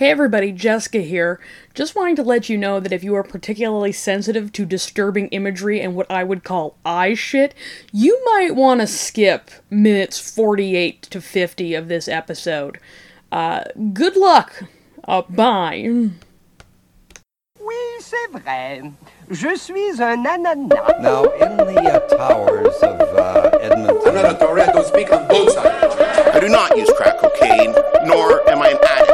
Hey everybody, Jessica here. Just wanting to let you know that if you are particularly sensitive to disturbing imagery and what I would call eye shit, you might want to skip minutes 48 to 50 of this episode. Uh, good luck. Uh, bye. Oui, c'est vrai. Je suis un ananas. Now, in the uh, towers of uh, Edmonton. I'm not a Toretto. Speak on both sides. I do not use crack cocaine, nor am I an addict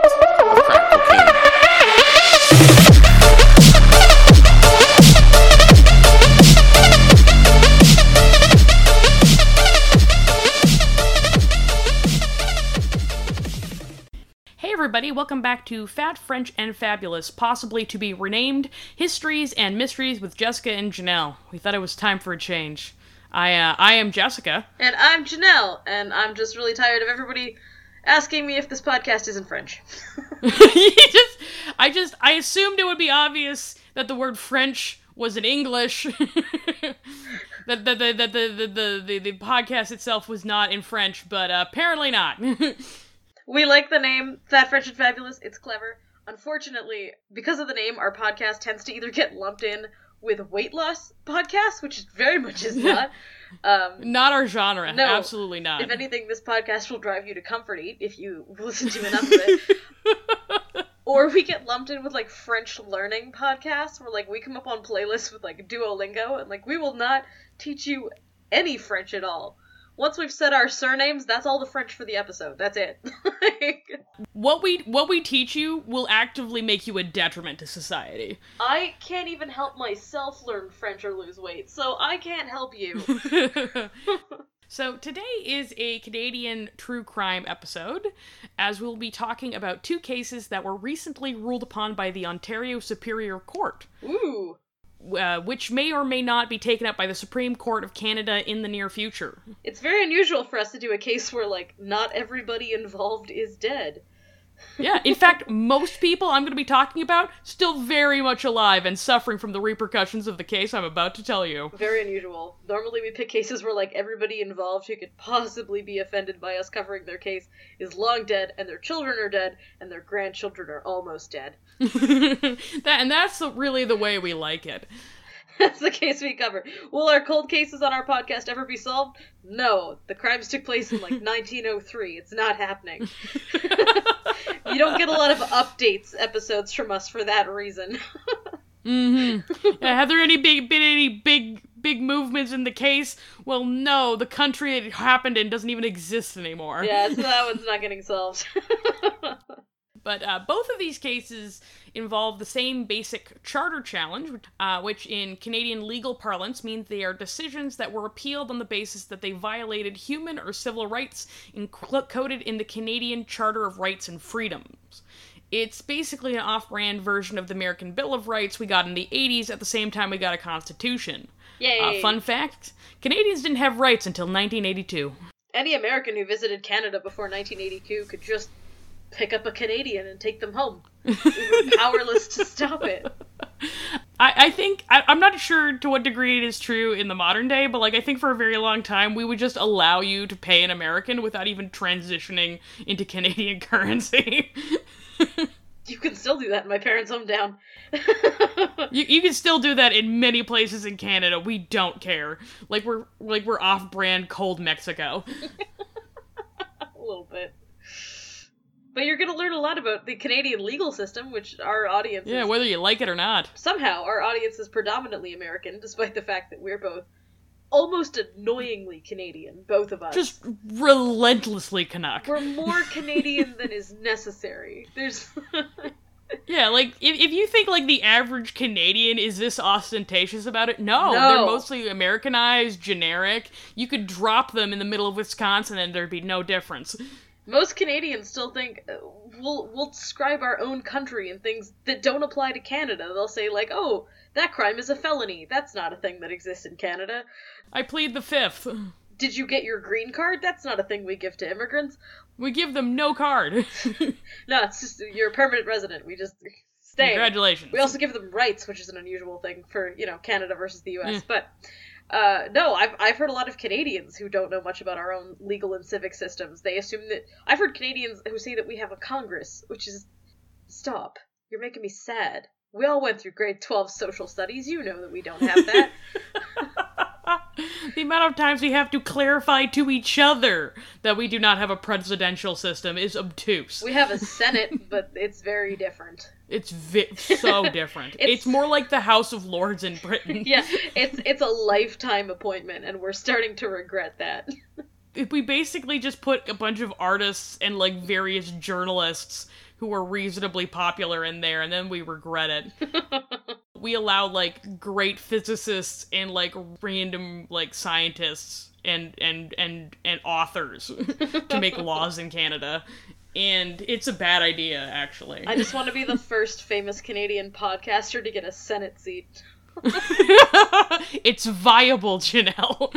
everybody, welcome back to Fat, French, and Fabulous, possibly to be renamed Histories and Mysteries with Jessica and Janelle. We thought it was time for a change. I, uh, I am Jessica. And I'm Janelle, and I'm just really tired of everybody asking me if this podcast is in French. You just, I just, I assumed it would be obvious that the word French was in English. that the the, the, the, the, the, the podcast itself was not in French, but uh, apparently not. We like the name Fat French and Fabulous. It's clever. Unfortunately, because of the name, our podcast tends to either get lumped in with weight loss podcasts, which very much is not. Um, not our genre. No. Absolutely not. if anything, this podcast will drive you to comfort eat if you listen to enough of it. or we get lumped in with like French learning podcasts where like we come up on playlists with like Duolingo and like we will not teach you any French at all. Once we've said our surnames, that's all the French for the episode. That's it. Like, what we what we teach you will actively make you a detriment to society. I can't even help myself learn French or lose weight, so I can't help you. So today is a Canadian true crime episode, as we'll be talking about two cases that were recently ruled upon by the Ontario Superior Court, Ooh. Uh, which may or may not be taken up by the Supreme Court of Canada in the near future. It's very unusual for us to do a case where like not everybody involved is dead. Yeah, in fact, most people I'm going to be talking about still very much alive and suffering from the repercussions of the case I'm about to tell you. Very unusual. Normally we pick cases where like everybody involved who could possibly be offended by us covering their case is long dead and their children are dead and their grandchildren are almost dead. that and that's really the way we like it. That's the case we cover. Will our cold cases on our podcast ever be solved? No. The crimes took place in like 1903. It's not happening. you don't get a lot of updates episodes from us for that reason. Mm-hmm. Yeah, have there any big been any big big movements in the case? Well, no. The country it happened in doesn't even exist anymore. yeah, so that one's not getting solved. But uh, both of these cases involve the same basic charter challenge, uh, which in Canadian legal parlance means they are decisions that were appealed on the basis that they violated human or civil rights encoded in the Canadian Charter of Rights and Freedoms. It's basically an off brand version of the American Bill of Rights we got in the 80s at the same time we got a Constitution. Yay. Uh, fun fact Canadians didn't have rights until 1982. Any American who visited Canada before 1982 could just pick up a Canadian and take them home. We were powerless to stop it. I, I think I, I'm not sure to what degree it is true in the modern day, but like I think for a very long time we would just allow you to pay an American without even transitioning into Canadian currency. You can still do that in my parents' hometown. you you can still do that in many places in Canada. We don't care. Like we're like we're off-brand cold Mexico. a little bit. But you're going to learn a lot about the Canadian legal system, which our audience Yeah, is whether you like it or not. somehow our audience is predominantly American, despite the fact that we're both almost annoyingly Canadian, both of us. Just relentlessly Canuck. we're more Canadian than is necessary. There's Yeah, like if, if you think like the average Canadian is this ostentatious about it, no, No. they're mostly Americanized, generic. You could drop them in the middle of Wisconsin and there'd be no difference. Most Canadians still think uh, we'll we'll describe our own country and things that don't apply to Canada. They'll say like, "Oh, that crime is a felony. That's not a thing that exists in Canada." I plead the fifth. Did you get your green card? That's not a thing we give to immigrants. We give them no card. No, it's just you're a permanent resident. We just stay. Congratulations. We also give them rights, which is an unusual thing for you know Canada versus the U.S. Yeah. But uh, no, I've I've heard a lot of Canadians who don't know much about our own legal and civic systems. They assume that I've heard Canadians who say that we have a Congress, which is Stop. You're making me sad. We all went through grade 12 social studies. You know that we don't have that. the amount of times we have to clarify to each other that we do not have a presidential system is obtuse. we have a Senate, but it's very different. It's vi- so different. it's, It's- more like the House of Lords in Britain. Yeah, it's it's a lifetime appointment, and we're starting to regret that. If we basically just put a bunch of artists and like various journalists who were reasonably popular in there and then we regret it. we allow like great physicists and like random like scientists and and and and authors to make laws in Canada. And it's a bad idea actually. I just want to be the first famous Canadian podcaster to get a Senate seat. it's viable, Janelle.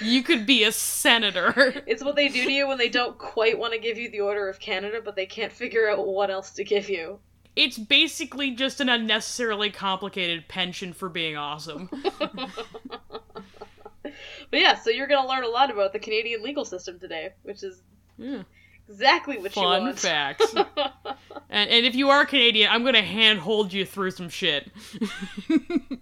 you could be a senator. It's what they do to you when they don't quite want to give you the Order of Canada, but they can't figure out what else to give you. It's basically just an unnecessarily complicated pension for being awesome. But yeah, so you're gonna learn a lot about the Canadian legal system today, which is Yeah. Exactly what you want. Fun facts. and, and if you are Canadian, I'm gonna handhold you through some shit.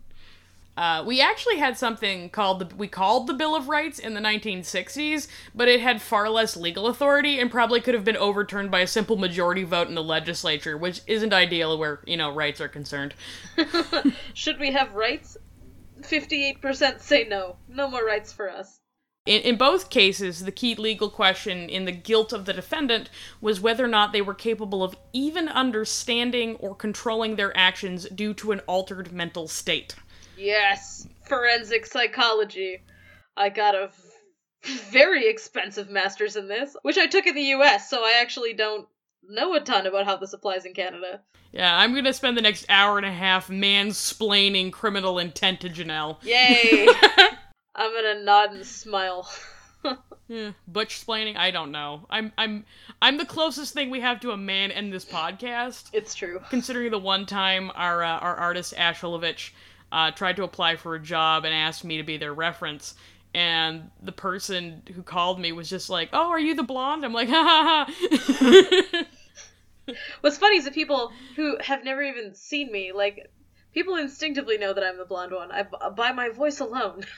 Uh, we actually had something called the we called the Bill of Rights in the 1960s, but it had far less legal authority and probably could have been overturned by a simple majority vote in the legislature, which isn't ideal where you know rights are concerned. Should we have rights? 58% say no. No more rights for us. In, in both cases, the key legal question in the guilt of the defendant was whether or not they were capable of even understanding or controlling their actions due to an altered mental state. Yes, forensic psychology. I got a very expensive master's in this, which I took in the US, so I actually don't know a ton about how this applies in Canada. Yeah, I'm gonna spend the next hour and a half mansplaining criminal intent to Janelle. Yay! I'm gonna nod and smile. Yeah, butch splaining, I don't know. I'm I'm I'm the closest thing we have to a man in this podcast. It's true. considering the one time our uh, our artist Ash Olovich, uh, tried to apply for a job and asked me to be their reference. And the person who called me was just like, "Oh, are you the blonde?" I'm like, "Ha ha ha." What's funny is that people who have never even seen me, like, people instinctively know that I'm the blonde one. I, by my voice alone.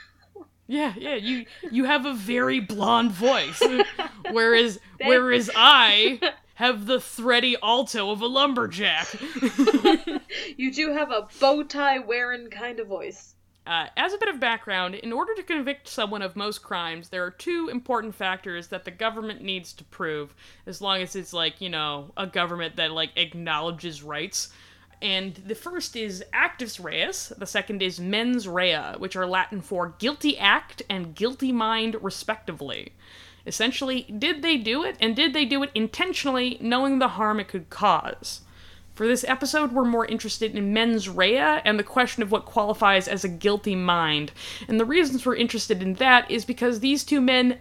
yeah, yeah. You you have a very blonde voice, whereas whereas I have the thready alto of a lumberjack. you do have a bow tie wearing kind of voice. Uh, as a bit of background, in order to convict someone of most crimes, there are two important factors that the government needs to prove, as long as it's like, you know, a government that like acknowledges rights. And the first is actus reus, the second is mens rea, which are Latin for guilty act and guilty mind, respectively. Essentially, did they do it, and did they do it intentionally, knowing the harm it could cause? For this episode, we're more interested in mens rea and the question of what qualifies as a guilty mind. And the reasons we're interested in that is because these two men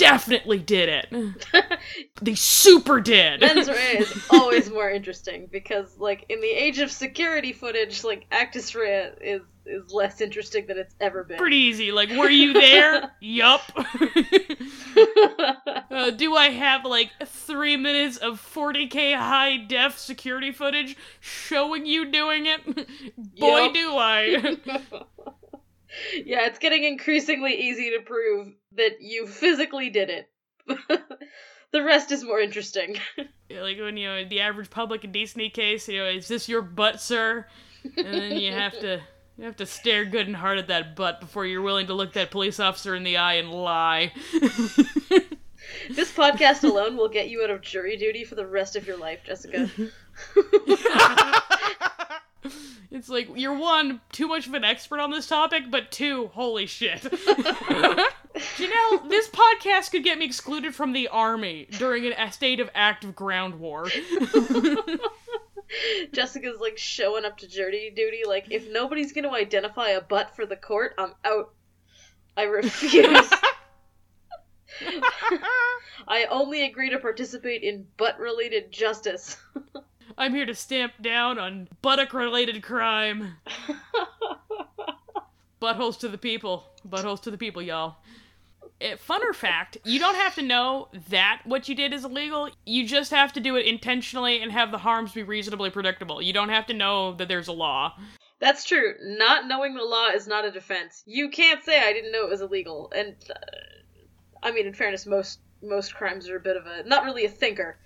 definitely did it. they super did. Mens rea is always more interesting because, like, in the age of security footage, like, actus rea is is less interesting than it's ever been. Pretty easy. Like, were you there? yup. uh, do I have like three minutes of 40k high def security footage showing you doing it? Boy, do I. yeah, it's getting increasingly easy to prove that you physically did it. the rest is more interesting. yeah, like when you know the average public and decency case, you know, is this your butt, sir? And then you have to you have to stare good and hard at that butt before you're willing to look that police officer in the eye and lie. this podcast alone will get you out of jury duty for the rest of your life, Jessica. It's like you're one too much of an expert on this topic, but two, holy shit. Janelle, this podcast could get me excluded from the army during an- a state of active ground war. Jessica's like showing up to jury duty, like, if nobody's gonna identify a butt for the court, I'm out. I refuse. I only agree to participate in butt related justice. I'm here to stamp down on buttock related crime. Buttholes to the people. Buttholes to the people, y'all. Eh, funner fact, you don't have to know that what you did is illegal. You just have to do it intentionally and have the harms be reasonably predictable. You don't have to know that there's a law. That's true. Not knowing the law is not a defense. You can't say I didn't know it was illegal. And uh, I mean, in fairness, most most crimes are a bit of a not really a thinker.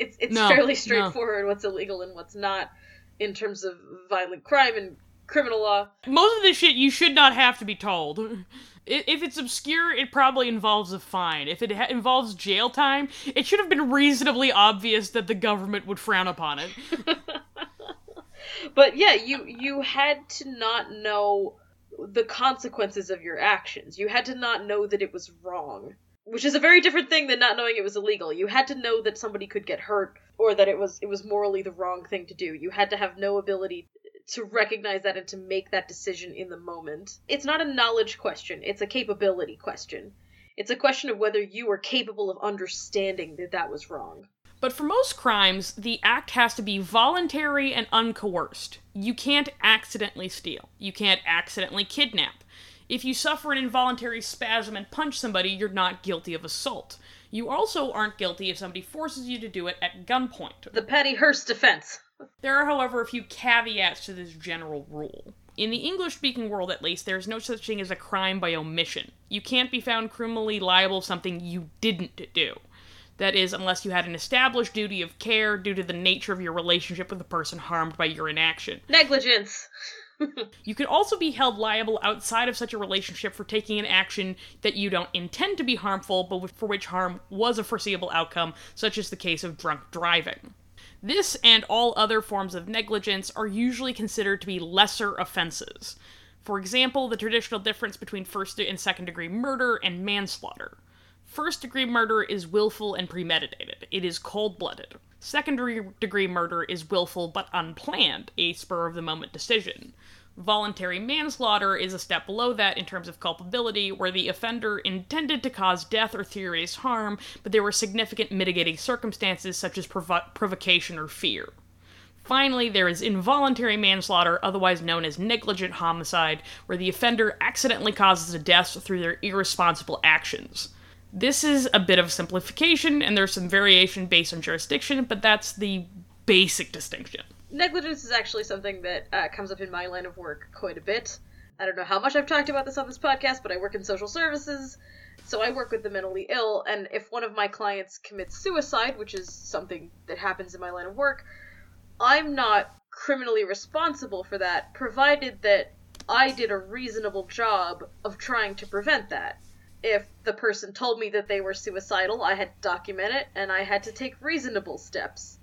It's it's No, fairly no. straightforward what's illegal and what's not in terms of violent crime and criminal law. Most of this shit you should not have to be told. If it's obscure, it probably involves a fine. If it ha- involves jail time, it should have been reasonably obvious that the government would frown upon it. But yeah, you you had to not know the consequences of your actions. You had to not know that it was wrong, which is a very different thing than not knowing it was illegal. You had to know that somebody could get hurt or that it was it was morally the wrong thing to do. You had to have no ability to recognize that and to make that decision in the moment. It's not a knowledge question, it's a capability question. It's a question of whether you are capable of understanding that that was wrong. But for most crimes, the act has to be voluntary and uncoerced. You can't accidentally steal. You can't accidentally kidnap. If you suffer an involuntary spasm and punch somebody, you're not guilty of assault. You also aren't guilty if somebody forces you to do it at gunpoint. The Patty Hearst defense. There are, however, a few caveats to this general rule. In the English speaking world, at least, there is no such thing as a crime by omission. You can't be found criminally liable for something you didn't do. That is, unless you had an established duty of care due to the nature of your relationship with the person harmed by your inaction. Negligence. You can also be held liable outside of such a relationship for taking an action that you don't intend to be harmful, but for which harm was a foreseeable outcome, such as the case of drunk driving. This and all other forms of negligence are usually considered to be lesser offenses. For example, the traditional difference between first and second degree murder and manslaughter. First degree murder is willful and premeditated, it is cold blooded. Second degree murder is willful but unplanned, a spur of the moment decision. Voluntary manslaughter is a step below that in terms of culpability, where the offender intended to cause death or serious harm, but there were significant mitigating circumstances such as provo- provocation or fear. Finally, there is involuntary manslaughter, otherwise known as negligent homicide, where the offender accidentally causes a death through their irresponsible actions. This is a bit of simplification, and there's some variation based on jurisdiction, but that's the basic distinction. Negligence is actually something that uh, comes up in my line of work quite a bit. I don't know how much I've talked about this on this podcast, but I work in social services, so I work with the mentally ill, and if one of my clients commits suicide, which is something that happens in my line of work, I'm not criminally responsible for that, provided that I did a reasonable job of trying to prevent that. If the person told me that they were suicidal, I had to document it, and I had to take reasonable steps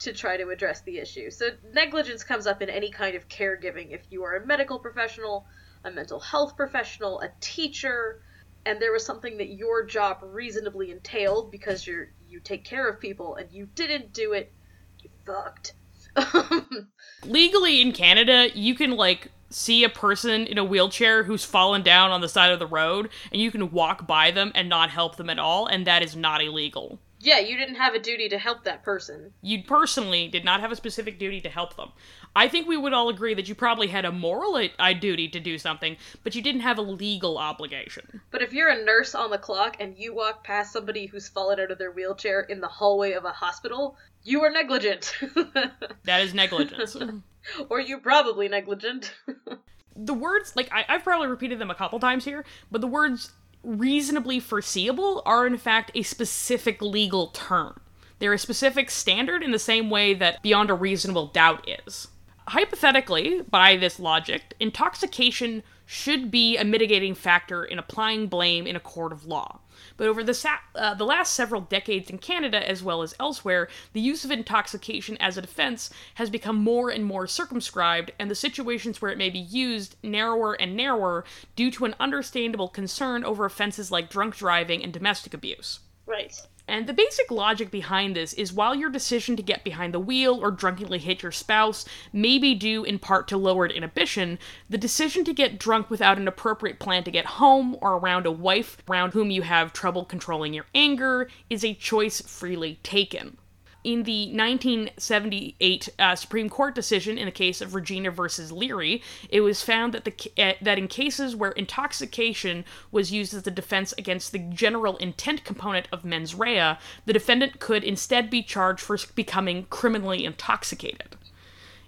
to try to address the issue. So negligence comes up in any kind of caregiving. If you are a medical professional, a mental health professional, a teacher, and there was something that your job reasonably entailed because you're you take care of people and you didn't do it, you fucked. Legally in Canada, you can like see a person in a wheelchair who's fallen down on the side of the road and you can walk by them and not help them at all and that is not illegal. yeah, you didn't have a duty to help that person. You personally did not have a specific duty to help them. I think we would all agree that you probably had a moral uh, duty to do something, but you didn't have a legal obligation. But if you're a nurse on the clock and you walk past somebody who's fallen out of their wheelchair in the hallway of a hospital, you are negligent. That is negligence. or you're probably negligent. the words, like, I, I've probably repeated them a couple times here, but the words reasonably foreseeable are, in fact, a specific legal term. They're a specific standard in the same way that beyond a reasonable doubt is. Hypothetically, by this logic, intoxication should be a mitigating factor in applying blame in a court of law. But over the, sa- uh, the last several decades in Canada, as well as elsewhere, the use of intoxication as a defense has become more and more circumscribed, and the situations where it may be used narrower and narrower due to an understandable concern over offenses like drunk driving and domestic abuse. right. And the basic logic behind this is while your decision to get behind the wheel or drunkenly hit your spouse may be due in part to lowered inhibition, the decision to get drunk without an appropriate plan to get home or around a wife around whom you have trouble controlling your anger is a choice freely taken. In the 1978 uh, Supreme Court decision in the case of Regina versus Leary, it was found that the uh, that in cases where intoxication was used as the defense against the general intent component of mens rea, the defendant could instead be charged for becoming criminally intoxicated.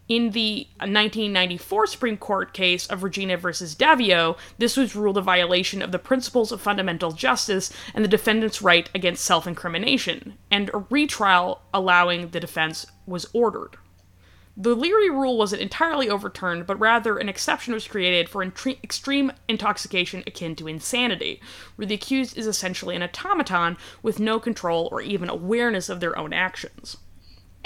In the 1994 Supreme Court case of Regina versus Daviault, this was ruled a violation of the principles of fundamental justice and the defendant's right against self incrimination, and a retrial allowing the defense was ordered. The Leary rule wasn't entirely overturned, but rather an exception was created for intre- extreme intoxication akin to insanity, where the accused is essentially an automaton with no control or even awareness of their own actions.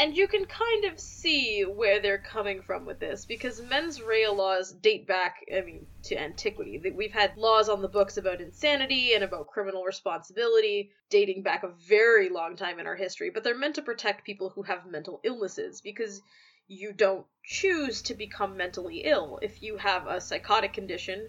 And you can kind of see where they're coming from with this because mens rea laws date back, I mean, to antiquity. We've had laws on the books about insanity and about criminal responsibility dating back a very long time in our history, but they're meant to protect people who have mental illnesses because you don't choose to become mentally ill. If you have a psychotic condition,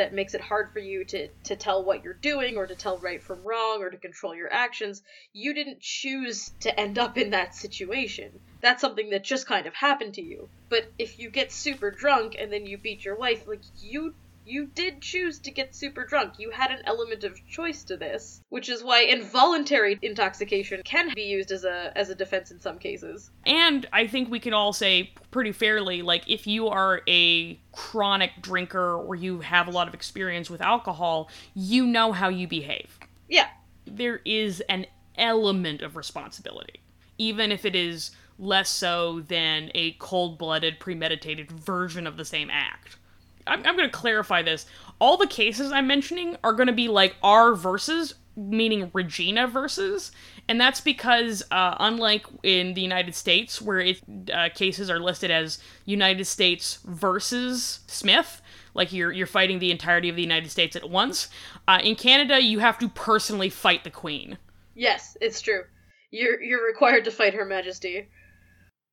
that makes it hard for you to to tell what you're doing or to tell right from wrong or to control your actions. You didn't choose to end up in that situation. That's something that just kind of happened to you. But if you get super drunk and then you beat your wife like you you did choose to get super drunk. You had an element of choice to this, which is why involuntary intoxication can be used as a as a defense in some cases. And I think we can all say pretty fairly like if you are a chronic drinker or you have a lot of experience with alcohol, you know how you behave. Yeah. There is an element of responsibility, even if it is less so than a cold-blooded premeditated version of the same act. I'm, I'm going to clarify this. All the cases I'm mentioning are going to be like R versus, meaning Regina versus, and that's because uh, unlike in the United States, where it, uh, cases are listed as United States versus Smith, like you're you're fighting the entirety of the United States at once. Uh, in Canada, you have to personally fight the Queen. Yes, it's true. You're you're required to fight Her Majesty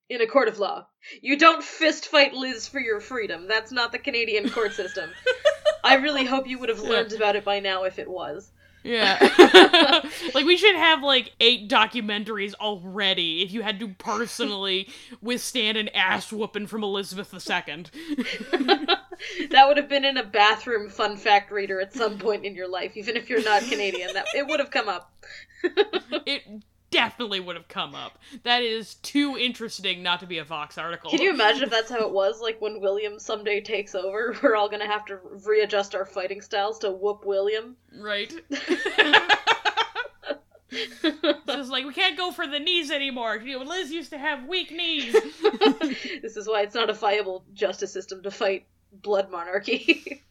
in a court of law. You don't fist fight Liz for your freedom. That's not the Canadian court system. I really hope you would have learned about it by now if it was. Yeah. like we should have like eight documentaries already if you had to personally withstand an ass whooping from Elizabeth II. that would have been in a bathroom fun fact reader at some point in your life, even if you're not Canadian. That it would have come up. it definitely would have come up. That is too interesting not to be a Vox article. Can you imagine if that's how it was? Like when William someday takes over, we're all gonna have to readjust our fighting styles to whoop William. Right. It's like we can't go for the knees anymore. You know, Liz used to have weak knees. this is why it's not a viable justice system to fight blood monarchy.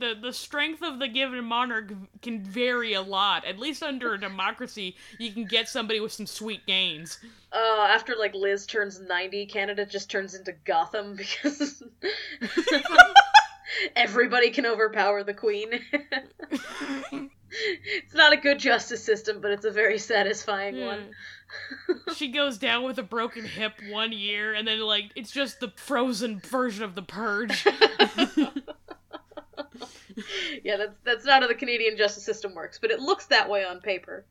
The the strength of the given monarch can vary a lot. At least under a democracy, you can get somebody with some sweet gains. Uh, after like Liz turns ninety, Canada just turns into Gotham because everybody can overpower the queen. it's not a good justice system, but it's a very satisfying Yeah. one. she goes down with a broken hip one year, and then like it's just the frozen version of the purge. yeah, that's that's not how the Canadian justice system works, but it looks that way on paper.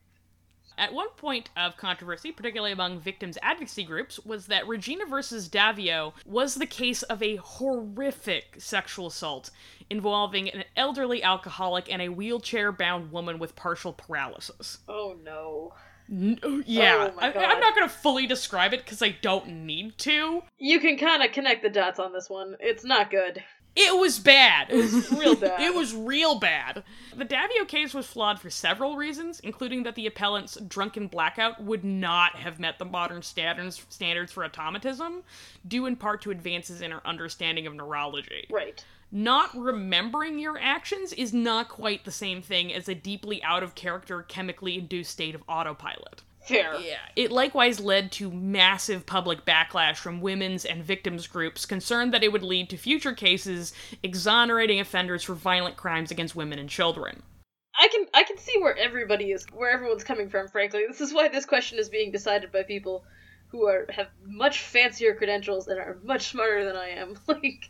At one point of controversy, particularly among victims advocacy groups, was that Regina versus Daviault was the case of a horrific sexual assault involving an elderly alcoholic and a wheelchair bound woman with partial paralysis. Oh no. N- oh, yeah, Oh I, I'm not going to fully describe it because I don't need to. You can kind of connect the dots on this one. It's not good. It was bad. It was real bad. it was real bad. The Daviault case was flawed for several reasons, including that the appellant's drunken blackout would not have met the modern standards standards for automatism, due in part to advances in our understanding of neurology. Right. Not remembering your actions is not quite the same thing as a deeply out of character, chemically induced state of autopilot. Fair. Yeah. It likewise led to massive public backlash from women's and victims groups concerned that it would lead to future cases exonerating offenders for violent crimes against women and children. I can I can see where everybody is where everyone's coming from, frankly. This is why this question is being decided by people who are have much fancier credentials and are much smarter than I am. Like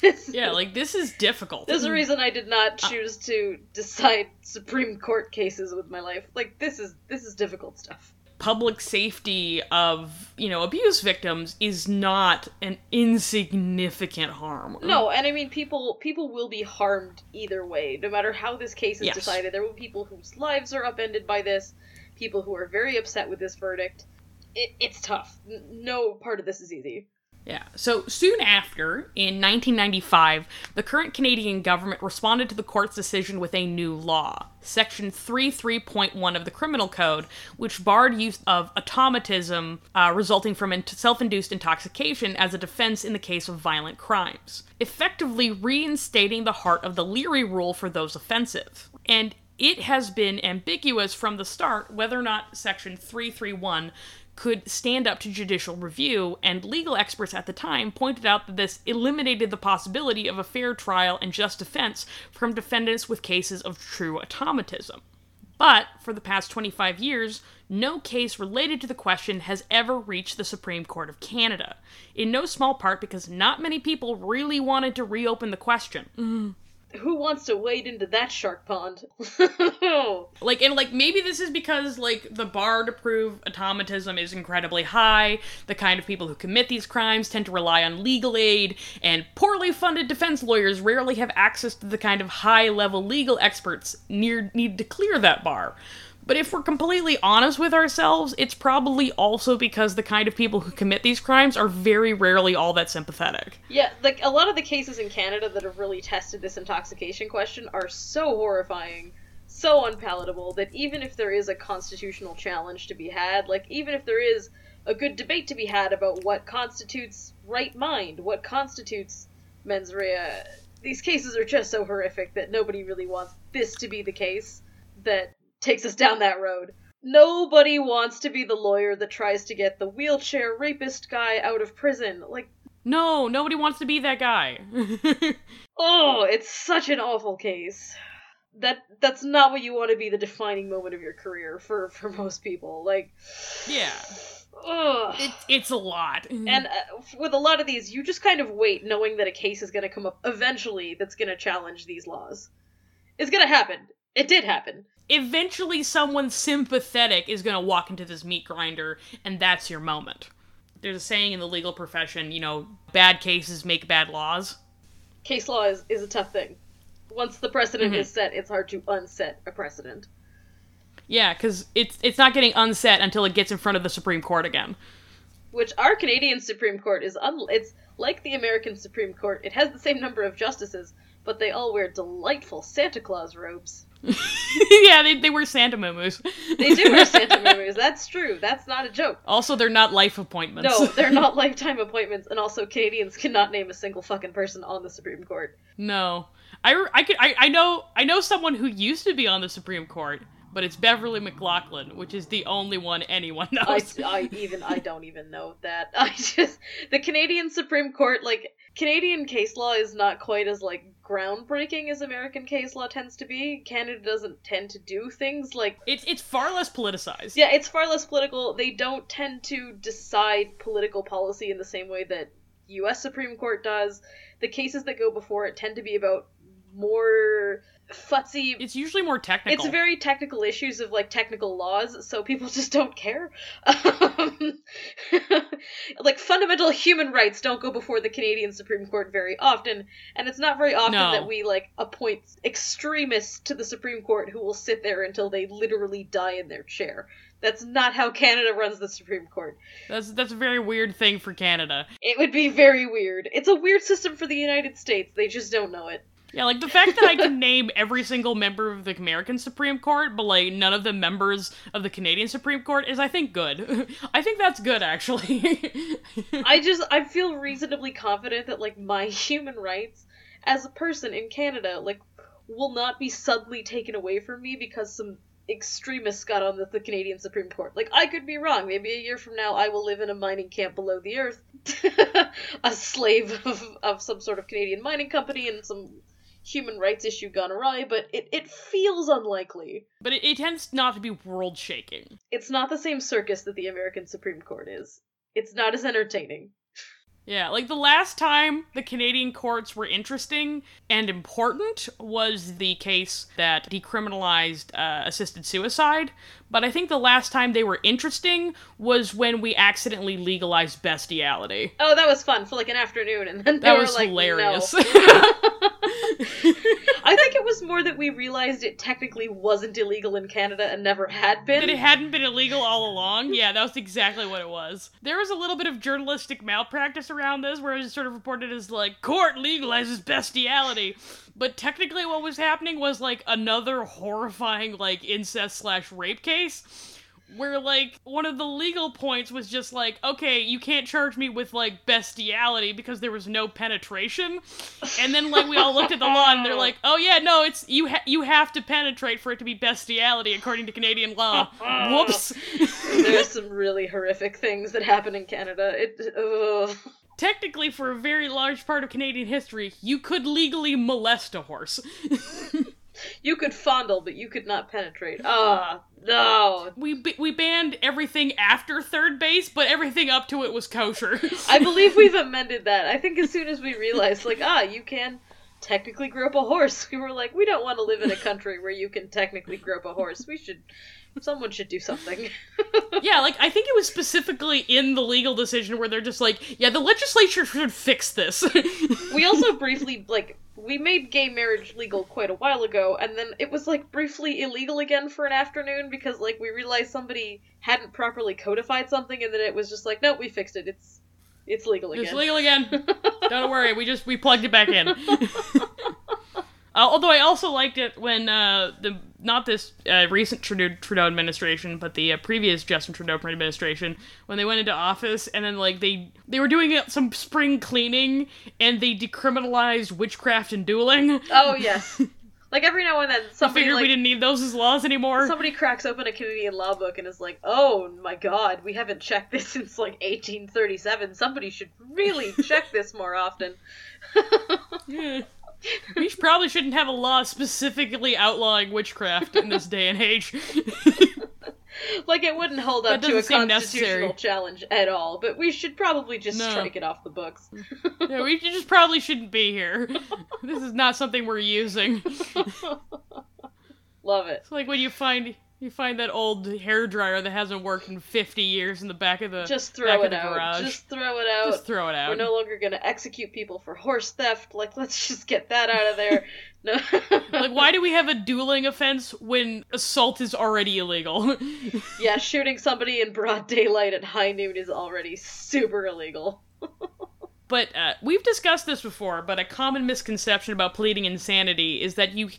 this Yeah, like this is difficult. There's a hmm. reason I did not uh, choose to decide Supreme Court cases with my life. Like this is this is difficult stuff. public safety of, you know, abuse victims is not an insignificant harm. No, and I mean people people will be harmed either way. No matter how this case is Yes. decided, there will be people whose lives are upended by this, people who are very upset with this verdict. It, it's tough. No part of this is easy. Yeah. So soon after, in 1995, the current Canadian government responded to the court's decision with a new law, Section 33.1 of the Criminal Code, which barred use of automatism uh, resulting from in- self induced intoxication as a defense in the case of violent crimes, effectively reinstating the heart of the Leary rule for those offensive. And it has been ambiguous from the start whether or not Section 331 could stand up to judicial review, and legal experts at the time pointed out that this eliminated the possibility of a fair trial and just defense from defendants with cases of true automatism. But for the past 25 years, no case related to the question has ever reached the Supreme Court of Canada, in no small part because not many people really wanted to reopen the question. Mm. Who wants to wade into that shark pond? Like, and like maybe this is because like the bar to prove automatism is incredibly high. The kind of people who commit these crimes tend to rely on legal aid, and poorly funded defense lawyers rarely have access to the kind of high level legal experts near need to clear that bar. But if we're completely honest with ourselves, it's probably also because the kind of people who commit these crimes are very rarely all that sympathetic. yeah, like a lot of the cases in Canada that have really tested this intoxication question are so horrifying, so unpalatable that even if there is a constitutional challenge to be had, like even if there is a good debate to be had about what constitutes right mind, what constitutes mens rea, these cases are just so horrific that nobody really wants this to be the case that takes us down that road. Nobody wants to be the lawyer that tries to get the wheelchair rapist guy out of prison. Like, No, nobody wants to be that guy. oh, it's such an awful case. That that's not what you want to be the defining moment of your career for for most people. Like, yeah. ugh. It, it's a lot. And uh, with a lot of these, you just kind of wait, knowing that a case is going to come up eventually that's going to challenge these laws. It's going to happen. It did happen. Eventually someone sympathetic is going to walk into this meat grinder and that's your moment there's a saying in the legal profession you know bad cases make bad laws Case law is, is a tough thing. Once the precedent is mhm. set, it's hard to unset a precedent. yeah because it's it's not getting unset until it gets in front of the supreme court again Which our Canadian Supreme Court is un- it's like the American Supreme Court. It has the same number of justices, but they all wear delightful Santa Claus robes. yeah they, they wear santa mumus They do wear Santa memories. That's true. That's not a joke. also they're not life appointments No, they're not lifetime appointments, and also Canadians cannot name a single fucking person on the Supreme Court. no i i could I, I know i know someone who used to be on the supreme court but it's Beverley McLachlin which is the only one anyone I, knows I even I don't even know that. I just the Canadian Supreme Court like Canadian case law is not quite as like groundbreaking as American case law tends to be. Canada doesn't tend to do things like it's it's far less politicized yeah, it's far less political. They don't tend to decide political policy in the same way that US Supreme Court does. The cases that go before it tend to be about more futzy it's usually more technical it's very technical issues of like technical laws, so people just don't care. Um, like fundamental human rights don't go before the Canadian Supreme Court very often, and it's not very often No. that we like appoint extremists to the Supreme Court who will sit there until they literally die in their chair. That's not how Canada runs the Supreme Court. That's that's a very weird thing for Canada. It would be very weird. It's a weird system for the United States. They just don't know it. Yeah, like the fact that I can name every single member of the American Supreme Court, but like none of the members of the Canadian Supreme Court is, I think, good. I think that's good, actually. I just I feel reasonably confident that like my human rights as a person in Canada like will not be suddenly taken away from me because some extremists got on the, the Canadian Supreme Court. Like I could be wrong. Maybe a year from now I will live in a mining camp below the earth, a slave of, of some sort of Canadian mining company and some human rights issue gone awry, but it, it feels unlikely. but it, it tends not to be world shaking. It's not the same circus that the American Supreme Court is. It's not as entertaining. Yeah, like the last time the Canadian courts were interesting and important was the case that decriminalized uh, assisted suicide. But I think the last time they were interesting was when we accidentally legalized bestiality. Oh, that was fun for like an afternoon, and then they That were was like, hilarious. No. I think it was more that we realized it technically wasn't illegal in Canada and never had been. that it hadn't been illegal all along. Yeah, that was exactly what it was. There was a little bit of journalistic malpractice around this where it was sort of reported as like court legalizes bestiality. But technically what was happening was like another horrifying like incest slash rape case. Where like one of the legal points was just like, okay, you can't charge me with like bestiality because there was no penetration, and then like we all looked at the law and they're like, oh yeah, no, it's you ha- you have to penetrate for it to be bestiality according to Canadian law. Whoops. There's some really horrific things that happen in Canada. It. Ugh. Technically, for a very large part of Canadian history, you could legally molest a horse. You could fondle, but you could not penetrate. Ah, no. we we banned everything after third base, but everything up to it was kosher. I believe we've amended that. I think as soon as we realized, like, ah, you can technically grope a horse, we were like, we don't want to live in a country where you can technically grope a horse. We should. Someone should do something. yeah, like I think it was specifically in the legal decision where they're just like, yeah, the legislature should fix this. we also briefly, like, we made gay marriage legal quite a while ago, and then it was, like, briefly illegal again for an afternoon because, like, we realized somebody hadn't properly codified something, and then it was just like, nope, we fixed it. It's. It's legal again. It's legal again. Don't worry, we just we plugged it back in. Uh, although I also liked it when uh, the not this uh, recent Trudeau, Trudeau administration, but the uh, previous Justin Trudeau administration, when they went into office and then like they they were doing uh, some spring cleaning and they decriminalized witchcraft and dueling. Oh, yes. Like, every now and then, I somebody, figured like, we didn't need those as laws anymore. Somebody cracks open a Canadian law book and is like, "Oh my God, we haven't checked this since like 1837. Somebody should really check this more often." Yeah. We probably shouldn't have a law specifically outlawing witchcraft in this day and age. like it wouldn't hold up to a constitutional necessary. challenge at all. But we should probably just No. strike it off the books. yeah, we just probably shouldn't be here. This is not something we're using. Love it. It's like when you find you find that old hair dryer that hasn't worked in 50 years in the back of the Just throw it out. garage. Just throw it out. Just throw it out. We're no longer gonna execute people for horse theft. Like, let's just get that out of there. No. like why do we have a dueling offense when assault is already illegal? yeah, shooting somebody in broad daylight at high noon is already super illegal. But uh, we've discussed this before, but a common misconception about pleading insanity is that you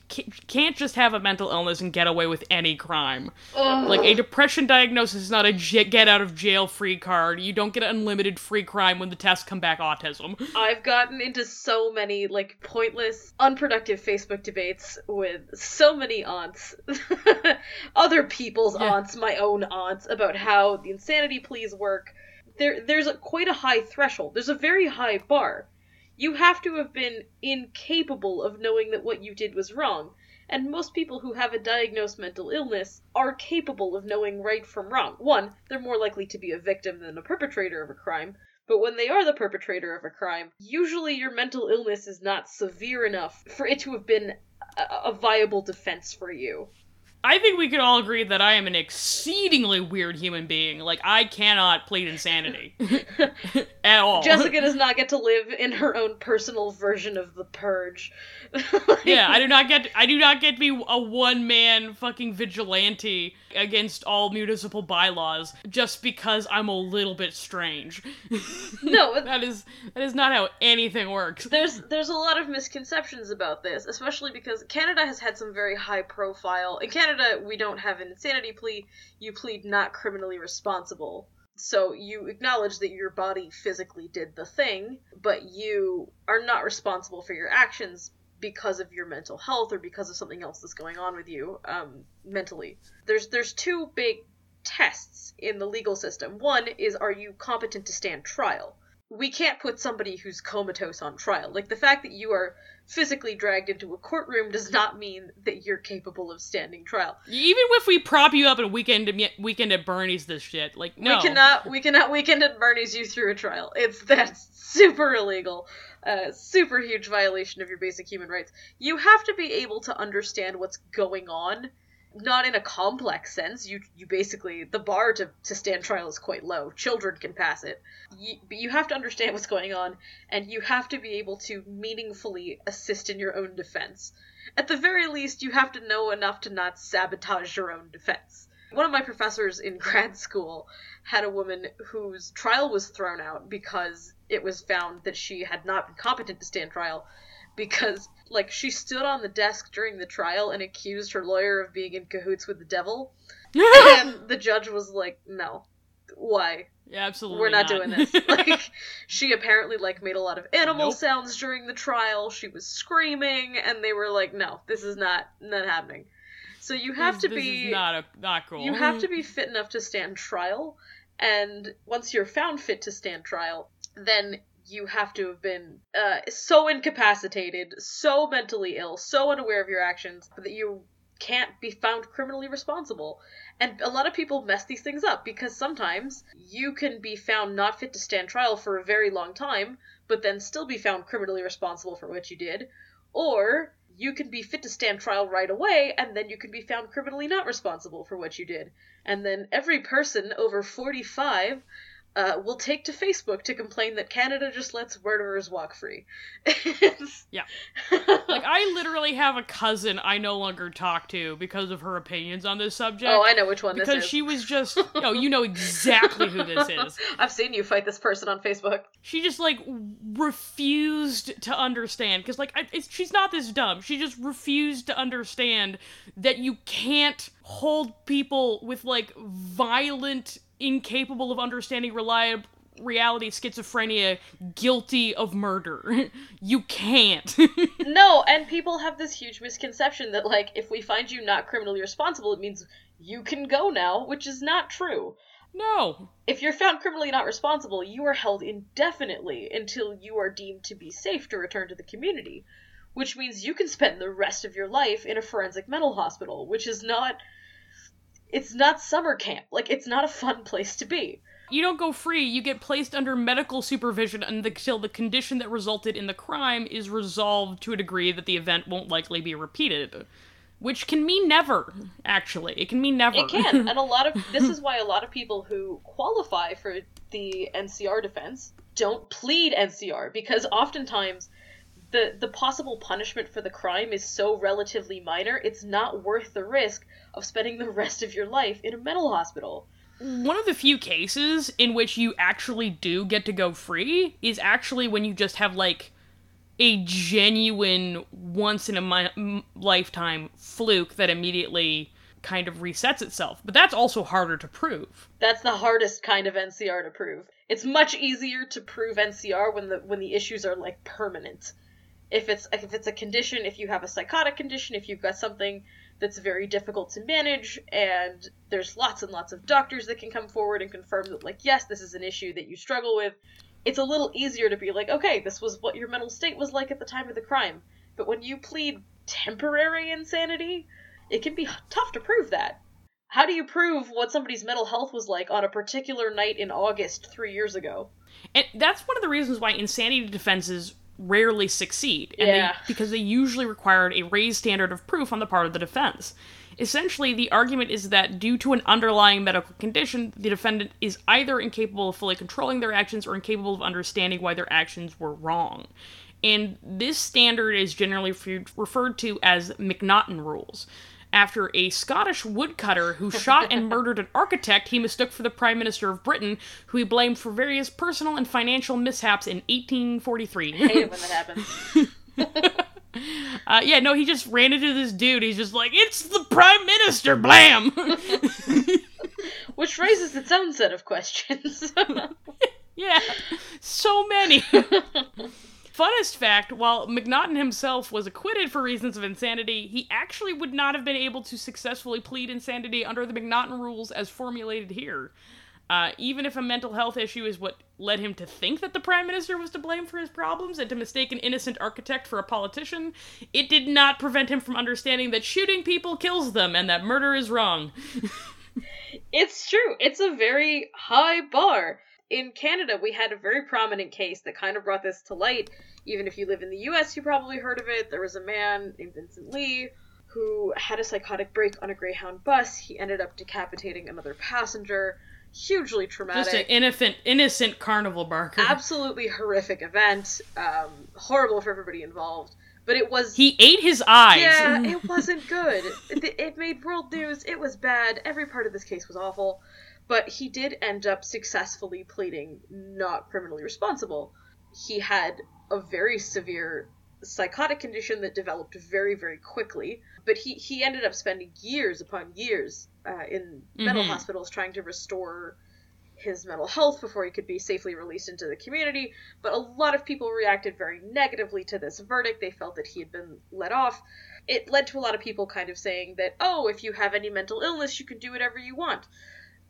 can't just have a mental illness and get away with any crime. Ugh. Like, a depression diagnosis is not a j- get out of jail free card. You don't get unlimited free crime when the tests come back autism. I've gotten into so many like pointless, unproductive Facebook debates with so many aunts, other people's Yeah. aunts, my own aunts, about how the insanity pleas work. There, there's a, quite a high threshold. There's a very high bar. You have to have been incapable of knowing that what you did was wrong. And most people who have a diagnosed mental illness are capable of knowing right from wrong. One, they're more likely to be a victim than a perpetrator of a crime. But when they are the perpetrator of a crime, usually your mental illness is not severe enough for it to have been a, a viable defense for you. I think we could all agree that I am an exceedingly weird human being. Like, I cannot plead insanity. At all. Jessica does not get to live in her own personal version of the purge. yeah, I do not get I do not get to be a one man fucking vigilante against all municipal bylaws just because I'm a little bit strange. no, that is that is not how anything works. there's there's a lot of misconceptions about this, especially because Canada has had some very high profile. In Canada, we don't have an insanity plea. You plead not criminally responsible. So you acknowledge that your body physically did the thing, but you are not responsible for your actions because of your mental health or because of something else that's going on with you um, mentally. There's there's two big tests in the legal system. One is are you competent to stand trial? We can't put somebody who's comatose on trial. Like the fact that you are physically dragged into a courtroom does not mean that you're capable of standing trial. Even if we prop you up at weekend weekend at Bernie's, this shit like no, We cannot we cannot weekend at Bernie's you through a trial. It's that's super illegal. Uh, super huge violation of your basic human rights. You have to be able to understand what's going on not in a complex sense. You you basically the bar to, to stand trial is quite low. Children can pass it. You, but you have to understand what's going on, and you have to be able to meaningfully assist in your own defense. At the very least, you have to know enough to not sabotage your own defense. One of my professors in grad school had a woman whose trial was thrown out because it was found that she had not been competent to stand trial because like she stood on the desk during the trial and accused her lawyer of being in cahoots with the devil. And the judge was like no. Why? Yeah, absolutely we're not, not. doing this. Like she apparently like made a lot of animal Nope. sounds during the trial. She was screaming and they were like no this is not not happening. So you have to this be is not a not cool. you have to be fit enough to stand trial, and once you're found fit to stand trial, then you have to have been uh, so incapacitated, so mentally ill, so unaware of your actions that you can't be found criminally responsible. And a lot of people mess these things up because sometimes you can be found not fit to stand trial for a very long time, but then still be found criminally responsible for what you did. Or you can be fit to stand trial right away, and then you can be found criminally not responsible for what you did. And then every person over 45 uh, will take to Facebook to complain that Canada just lets murderers walk free. Yeah. like I literally have a cousin I no longer talk to because of her opinions on this subject. oh, I know which one because this is. she was just no, you know exactly who this is. I've seen you fight this person on Facebook. She just like refused to understand because like I, it's, she's not this dumb. She just refused to understand that you can't hold people with like violent, incapable of understanding reliable reality schizophrenia guilty of murder. you can't. No, and people have this huge misconception that, like, if we find you not criminally responsible, it means you can go now, which is not true. no. If you're found criminally not responsible, you are held indefinitely until you are deemed to be safe to return to the community, which means you can spend the rest of your life in a forensic mental hospital, which is not. It's not summer camp. Like, it's not a fun place to be. You don't go free, you get placed under medical supervision until the condition that resulted in the crime is resolved to a degree that the event won't likely be repeated. Which can mean never, actually. It can mean never. It can, and a lot of this is why a lot of people who qualify for the NCR defense don't plead NCR because oftentimes the the possible punishment for the crime is so relatively minor, it's not worth the risk of spending the rest of your life in a mental hospital. One of the few cases in which you actually do get to go free is actually when you just have, like, a genuine once in a mi- lifetime fluke that immediately kind of resets itself. But that's also harder to prove. That's the hardest kind of NCR to prove. It's much easier to prove NCR when the when the issues are like permanent. If it's if it's a condition, if you have a psychotic condition, if you've got something that's very difficult to manage and there's lots and lots of doctors that can come forward and confirm that like yes, this is an issue that you struggle with. It's a little easier to be like, okay, this was what your mental state was like at the time of the crime. But when you plead temporary insanity, it can be tough to prove that. How do you prove what somebody's mental health was like on a particular night in August three years ago? And that's one of the reasons why insanity defenses rarely succeed. And Yeah. they, because they usually required a raised standard of proof on the part of the defense. Essentially, the argument is that due to an underlying medical condition, the defendant is either incapable of fully controlling their actions or incapable of understanding why their actions were wrong. And this standard is generally referred to as McNaughton rules. After a Scottish woodcutter who shot and murdered an architect he mistook for the Prime Minister of Britain, who he blamed for various personal and financial mishaps in 1843. hate it when that happens. Uh, yeah, no, he just ran into this dude. He's just like, it's the Prime Minister, blam! Which raises its own set of questions. yeah, so many. Funnest fact while McNaughton himself was acquitted for reasons of insanity, he actually would not have been able to successfully plead insanity under the McNaughton rules as formulated here. Uh, even if a mental health issue is what led him to think that the prime minister was to blame for his problems and to mistake an innocent architect for a politician, it did not prevent him from understanding that shooting people kills them and that murder is wrong. It's true. It's a very high bar. In Canada, we had a very prominent case that kind of brought this to light. Even if you live in the US, you probably heard of it. There was a man named Vincent Li who had a psychotic break on a Greyhound bus. He ended up decapitating another passenger. Hugely traumatic. Just an innocent, innocent carnival barker. absolutely horrific event. Um, horrible for everybody involved. But it was. He ate his eyes. Yeah, it wasn't good. it, it made world news. It was bad. Every part of this case was awful. But he did end up successfully pleading not criminally responsible. He had a very severe psychotic condition that developed very, very quickly. But he, he ended up spending years upon years uh, in mental Mhm. hospitals trying to restore his mental health before he could be safely released into the community. But a lot of people reacted very negatively to this verdict. They felt that he had been let off. It led to a lot of people kind of saying that, oh, if you have any mental illness, you can do whatever you want.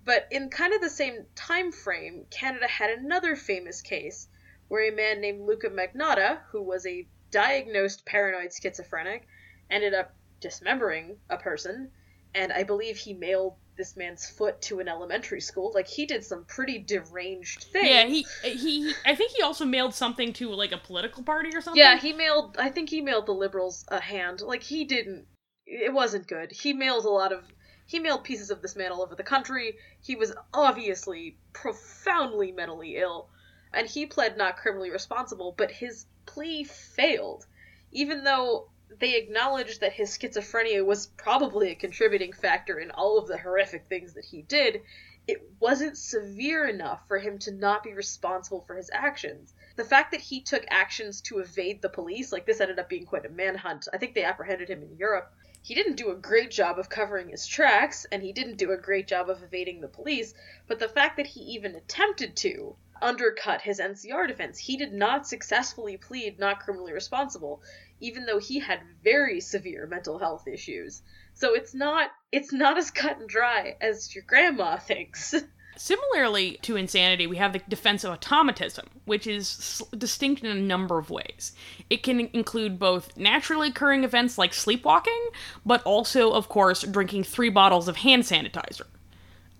But in kind of the same time frame, Canada had another famous case where a man named Luka Magnotta, who was a diagnosed paranoid schizophrenic, ended up dismembering a person, and I believe he mailed this man's foot to an elementary school. Like he did some pretty deranged things. Yeah, he he. I think he also mailed something to like a political party or something. Yeah, he mailed. I think he mailed the liberals a hand. Like he didn't. It wasn't good. He mailed a lot of. He mailed pieces of this man all over the country. He was obviously profoundly mentally ill, and he pled not criminally responsible. But his plea failed, even though they acknowledged that his schizophrenia was probably a contributing factor in all of the horrific things that he did. It wasn't severe enough for him to not be responsible for his actions the fact that he took actions to evade the police, like this ended up being quite a manhunt. I think they apprehended him in Europe. He didn't do a great job of covering his tracks, and he didn't do a great job of evading the police, but the fact that he even attempted to undercut his NCR defense, he did not successfully plead not criminally responsible, even though he had very severe mental health issues. So it's not it's not as cut and dry as your grandma thinks. Similarly to insanity, we have the defense of automatism, which is distinct in a number of ways. It can include both naturally occurring events like sleepwalking, but also, of course, drinking three bottles of hand sanitizer.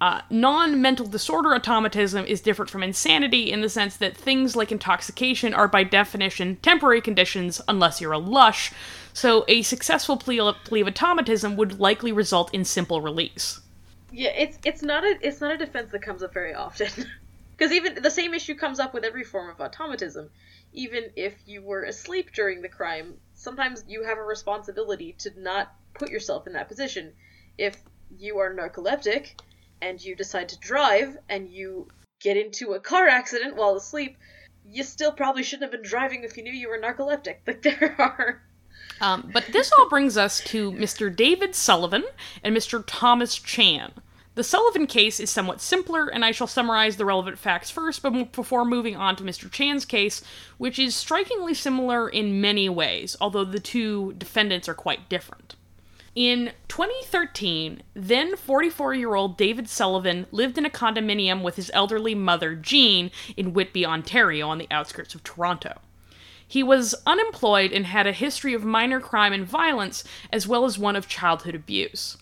Uh, non mental disorder automatism is different from insanity in the sense that things like intoxication are, by definition, temporary conditions unless you're a lush, so a successful plea of, plea of automatism would likely result in simple release. Yeah, it's it's not a it's not a defense that comes up very often. Because even the same issue comes up with every form of automatism. Even if you were asleep during the crime, sometimes you have a responsibility to not put yourself in that position. If you are narcoleptic and you decide to drive and you get into a car accident while asleep, you still probably shouldn't have been driving if you knew you were narcoleptic. Like there are Um, but this all brings us to Mr. David Sullivan and Mr. Thomas Chan. The Sullivan case is somewhat simpler, and I shall summarize the relevant facts first but before moving on to Mr. Chan's case, which is strikingly similar in many ways, although the two defendants are quite different. In 2013, then 44 year old David Sullivan lived in a condominium with his elderly mother, Jean, in Whitby, Ontario, on the outskirts of Toronto. He was unemployed and had a history of minor crime and violence, as well as one of childhood abuse.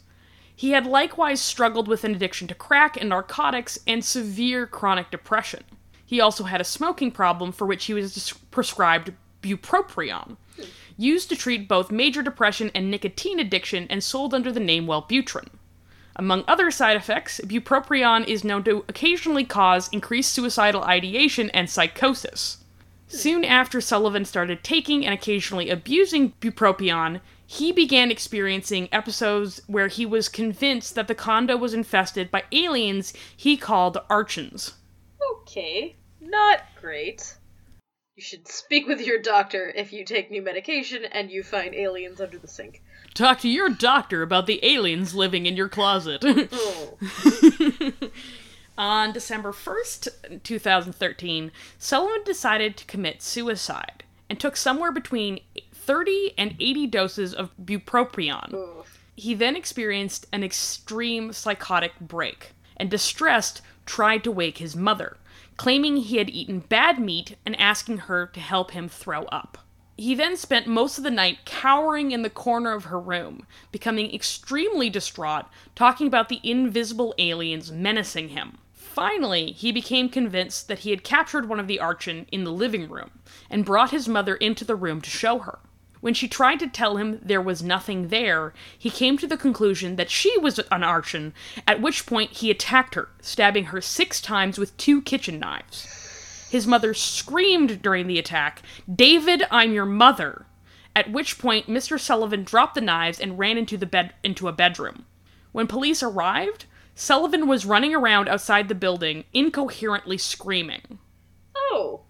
He had likewise struggled with an addiction to crack and narcotics and severe chronic depression. He also had a smoking problem for which he was prescribed bupropion, used to treat both major depression and nicotine addiction and sold under the name Wellbutrin. Among other side effects, bupropion is known to occasionally cause increased suicidal ideation and psychosis. Soon after Sullivan started taking and occasionally abusing bupropion, he began experiencing episodes where he was convinced that the condo was infested by aliens he called archons. Okay, not great. You should speak with your doctor if you take new medication and you find aliens under the sink. Talk to your doctor about the aliens living in your closet. Oh. On December 1st, 2013, Sullivan decided to commit suicide and took somewhere between 30 and 80 doses of bupropion. He then experienced an extreme psychotic break and, distressed, tried to wake his mother, claiming he had eaten bad meat and asking her to help him throw up. He then spent most of the night cowering in the corner of her room, becoming extremely distraught, talking about the invisible aliens menacing him. Finally, he became convinced that he had captured one of the Archon in the living room and brought his mother into the room to show her. When she tried to tell him there was nothing there, he came to the conclusion that she was an Archon, at which point he attacked her, stabbing her six times with two kitchen knives. His mother screamed during the attack, David, I'm your mother. At which point Mr. Sullivan dropped the knives and ran into the bed into a bedroom. When police arrived, Sullivan was running around outside the building, incoherently screaming. Oh,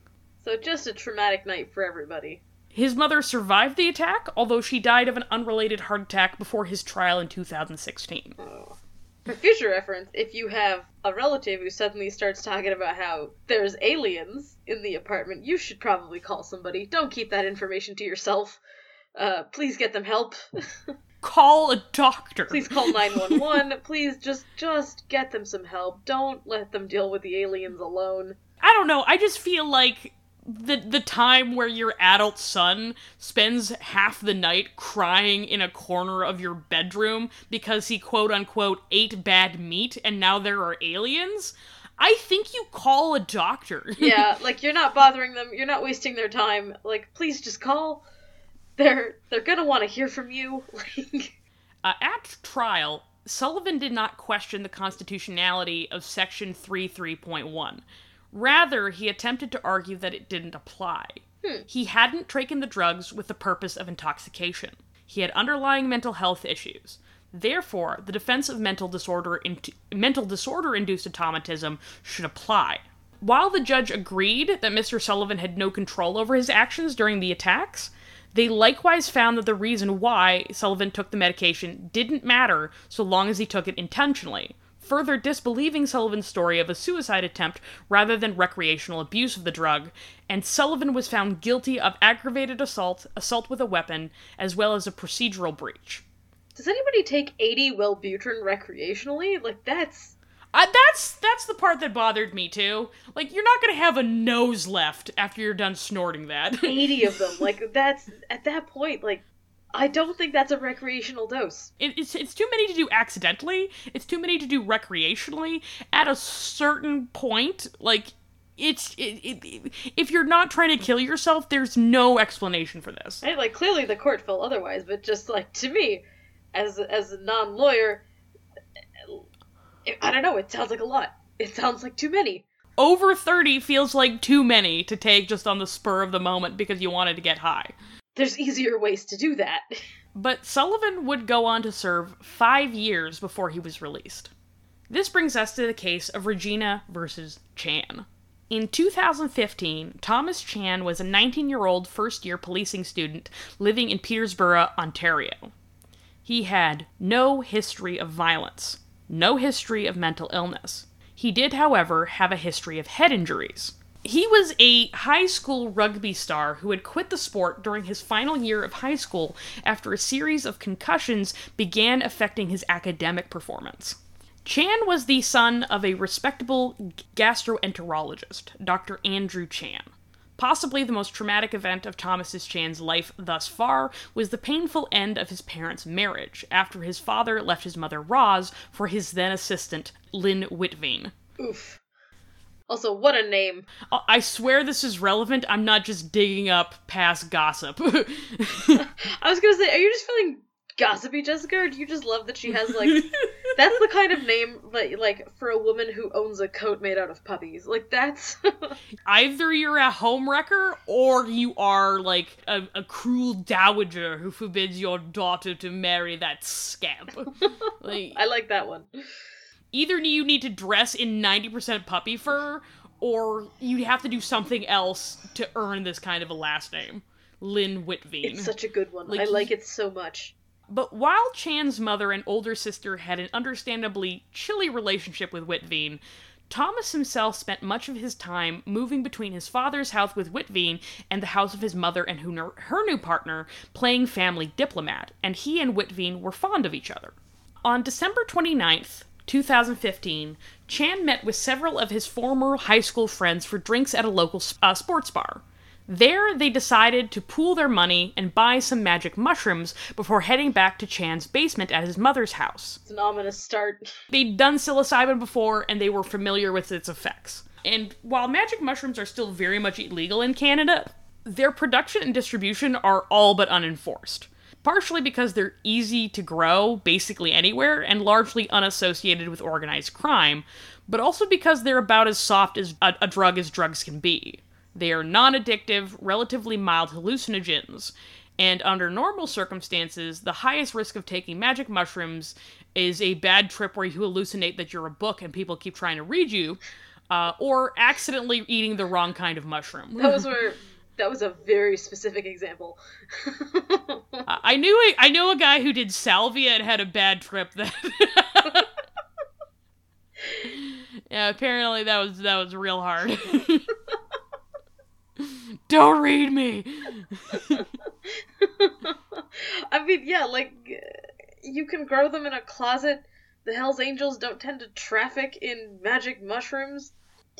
so just a traumatic night for everybody. His mother survived the attack, although she died of an unrelated heart attack before his trial in 2016. Oh. For future reference, if you have a relative who suddenly starts talking about how there's aliens in the apartment, you should probably call somebody. Don't keep that information to yourself. Uh, please get them help. Call a doctor. please call 911. please just just get them some help. Don't let them deal with the aliens alone. I don't know. I just feel like the the time where your adult son spends half the night crying in a corner of your bedroom because he quote unquote ate bad meat and now there are aliens. I think you call a doctor. Yeah, like you're not bothering them. You're not wasting their time. Like please just call. They're they're gonna want to hear from you. Like Uh, at trial, Sullivan did not question the constitutionality of Section 33.1. Rather, he attempted to argue that it didn't apply. Hmm. He hadn't taken the drugs with the purpose of intoxication. He had underlying mental health issues. Therefore, the defense of mental disorder in- mental disorder induced automatism should apply. While the judge agreed that Mr. Sullivan had no control over his actions during the attacks, they likewise found that the reason why Sullivan took the medication didn't matter so long as he took it intentionally, further disbelieving Sullivan's story of a suicide attempt rather than recreational abuse of the drug, and Sullivan was found guilty of aggravated assault, assault with a weapon, as well as a procedural breach. Does anybody take 80 Wellbutrin recreationally? Like that's Uh, that's that's the part that bothered me too. Like you're not gonna have a nose left after you're done snorting that. 80 of them. Like that's at that point like I don't think that's a recreational dose. it, it's it's too many to do accidentally. It's too many to do recreationally. At a certain point, like it's it, it, if you're not trying to kill yourself, there's no explanation for this. Right? Like clearly the court felt otherwise, but just like to me as as a non-lawyer I don't know, it sounds like a lot. It sounds like too many. Over 30 feels like too many to take just on the spur of the moment because you wanted to get high. There's easier ways to do that. But Sullivan would go on to serve five years before he was released. This brings us to the case of Regina versus Chan. In 2015, Thomas Chan was a 19 year old first year policing student living in Peterborough, Ontario. He had no history of violence, no history of mental illness. He did, however, have a history of head injuries. He was a high school rugby star who had quit the sport during his final year of high school after a series of concussions began affecting his academic performance. Chan was the son of a respectable gastroenterologist, Dr. Andrew Chan. Possibly the most traumatic event of Thomas Chan's life thus far was the painful end of his parents' marriage after his father left his mother Roz for his then assistant, Lynn Whitvane. Oof. Also, what a name. Oh, I swear this is relevant. I'm not just digging up past gossip. I was gonna say, are you just feeling gossipy, Jessica, or do you just love that she has like that's the kind of name like like for a woman who owns a coat made out of puppies. Like that's Either you're a homewrecker or you are like a, a cruel dowager who forbids your daughter to marry that scamp. like I like that one. Either you need to dress in 90% puppy fur or you'd have to do something else to earn this kind of a last name. Lynn Whitvane. It's such a good one. Like, I like it so much. But while Chan's mother and older sister had an understandably chilly relationship with Whitvane, Thomas himself spent much of his time moving between his father's house with Whitvane and the house of his mother and her, new partner, playing family diplomat, and he and Whitvane were fond of each other. On December 29th, 2015, Chan met with several of his former high school friends for drinks at a local uh, sports bar. There, they decided to pool their money and buy some magic mushrooms before heading back to Chan's basement at his mother's house. It's an ominous start. They'd done psilocybin before and they were familiar with its effects. And while magic mushrooms are still very much illegal in Canada, their production and distribution are all but unenforced. Partially because they're easy to grow basically anywhere and largely unassociated with organized crime, but also because they're about as soft as a, a drug as drugs can be. They are non addictive, relatively mild hallucinogens, and under normal circumstances, the highest risk of taking magic mushrooms is a bad trip where you hallucinate that you're a book and people keep trying to read you, uh, or accidentally eating the wrong kind of mushroom. Those were that was a very specific example. I knew a, I know a guy who did salvia and had a bad trip. That yeah, apparently that was that was real hard. Don't read me. I mean, yeah, like you can grow them in a closet. The Hell's Angels don't tend to traffic in magic mushrooms.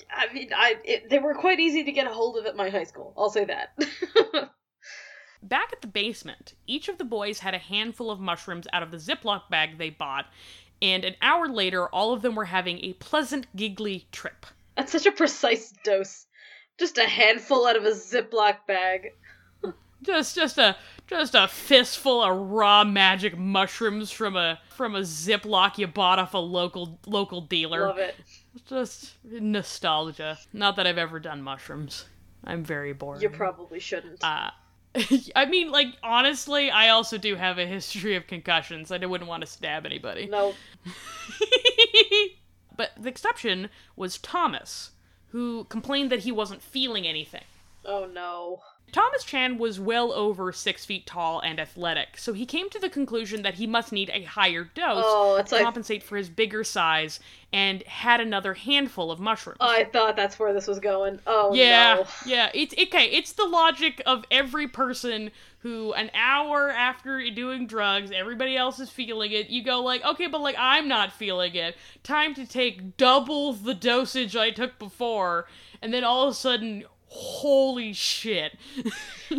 I mean, I it, they were quite easy to get a hold of at my high school. I'll say that. Back at the basement, each of the boys had a handful of mushrooms out of the Ziploc bag they bought, and an hour later, all of them were having a pleasant, giggly trip. That's such a precise dose. Just a handful out of a Ziploc bag. Just, just a, just a fistful of raw magic mushrooms from a from a Ziploc you bought off a local local dealer. Love it. Just nostalgia. Not that I've ever done mushrooms. I'm very bored. You probably shouldn't. Uh, I mean, like honestly, I also do have a history of concussions. I wouldn't want to stab anybody. no. but the exception was Thomas, who complained that he wasn't feeling anything. Oh no. Thomas Chan was well over six feet tall and athletic, so he came to the conclusion that he must need a higher dose Oh, to like compensate for his bigger size and had another handful of mushrooms. I thought that's where this was going. Oh yeah, no. yeah. It's okay. It's the logic of every person who, an hour after doing drugs, everybody else is feeling it. You go like, okay, but like I'm not feeling it. Time to take double the dosage I took before, and then all of a sudden, holy shit!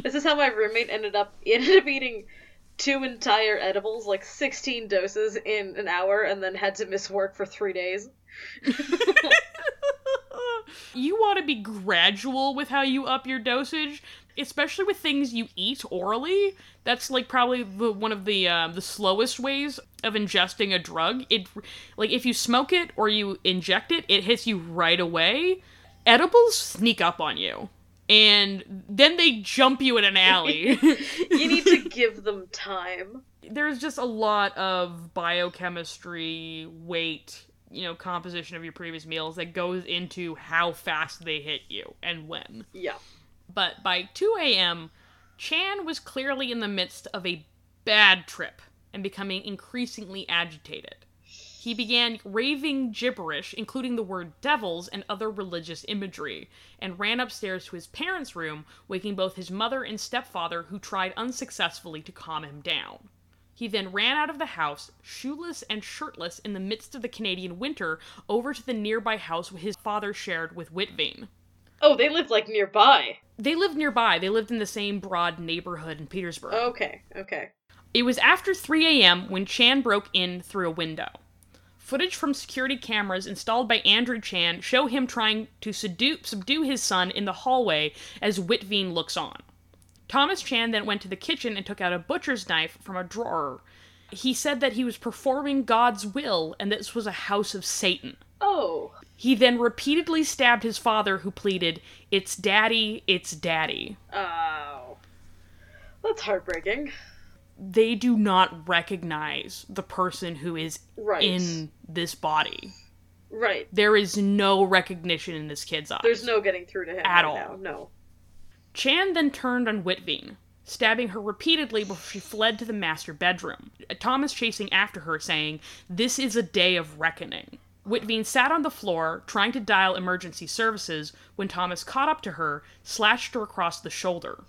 This is how my roommate ended up ended up eating two entire edibles, like sixteen doses in an hour, and then had to miss work for three days. you want to be gradual with how you up your dosage, especially with things you eat orally. That's like probably the one of the uh, the slowest ways of ingesting a drug. It like if you smoke it or you inject it, it hits you right away. Edibles sneak up on you. And then they jump you in an alley. You need to give them time. There's just a lot of biochemistry, weight, you know, composition of your previous meals that goes into how fast they hit you and when. Yeah. But by 2 a.m., Chan was clearly in the midst of a bad trip and becoming increasingly agitated. He began raving gibberish, including the word devils and other religious imagery, and ran upstairs to his parents' room, waking both his mother and stepfather, who tried unsuccessfully to calm him down. He then ran out of the house, shoeless and shirtless in the midst of the Canadian winter, over to the nearby house his father shared with Whitvane. Oh, they lived like nearby. They lived nearby. They lived in the same broad neighborhood in Peterborough. Okay, okay. It was after 3 a.m. when Chan broke in through a window. Footage from security cameras installed by Andrew Chan show him trying to subdue, subdue his son in the hallway as Witteveen looks on. Thomas Chan then went to the kitchen and took out a butcher's knife from a drawer. He said that he was performing God's will and this was a house of Satan. Oh. He then repeatedly stabbed his father, who pleaded, It's daddy, it's daddy. Oh. That's heartbreaking. They do not recognize the person who is Right. in this body. Right. There is no recognition in this kid's eyes. There's no getting through to him At right all. now. No. Chan then turned on Witteveen, stabbing her repeatedly before she fled to the master bedroom. Thomas chasing after her, saying, This is a day of reckoning. Witteveen sat on the floor, trying to dial emergency services, when Thomas caught up to her, slashed her across the shoulder.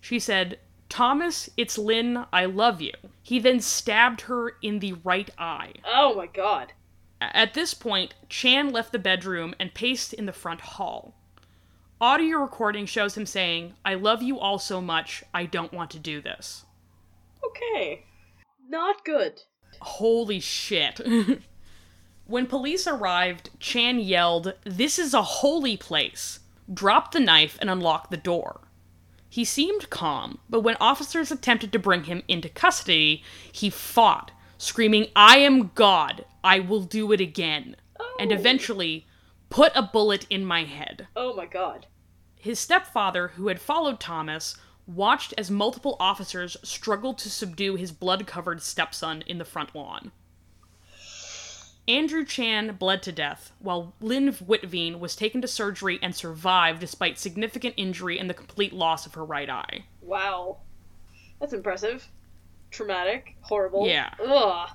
She said, Thomas, it's Lynn, I love you. He then stabbed her in the right eye. Oh my god. At this point, Chan left the bedroom and paced in the front hall. Audio recording shows him saying, I love you all so much, I don't want to do this. Okay. Not good. Holy shit. when police arrived, Chan yelled, This is a holy place, dropped the knife, and unlocked the door. He seemed calm, but when officers attempted to bring him into custody, he fought, screaming, I am God, I will do it again, and Oh. eventually put a bullet in my head. Oh my god. His stepfather, who had followed Thomas, watched as multiple officers struggled to subdue his blood covered stepson in the front lawn. Andrew Chan bled to death, while Lynn Witteveen was taken to surgery and survived despite significant injury and the complete loss of her right eye. Wow. That's impressive. Traumatic. Horrible. Yeah. Ugh.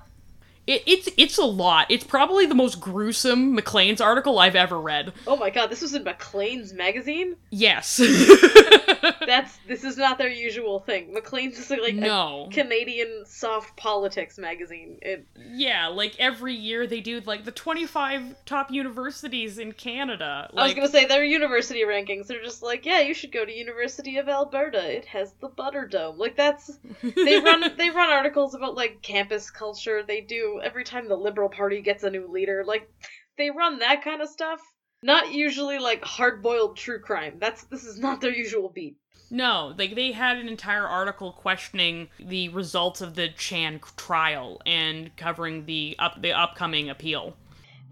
It, it's it's a lot. It's probably the most gruesome Maclean's article I've ever read. Oh my god, this was in Maclean's magazine? Yes. That's this is not their usual thing. Maclean's is like No. a Canadian soft politics magazine. It yeah, like every year they do like the 25 top universities in Canada. Like I was gonna say their university rankings. They're just like, yeah, you should go to University of Alberta. It has the Butterdome. Like that's they run they run articles about like campus culture. They do every time the Liberal Party gets a new leader. Like they run that kind of stuff. Not usually like hard boiled true crime. That's this is not their usual beat. No, like they had an entire article questioning the results of the Chan trial and covering the up the upcoming appeal.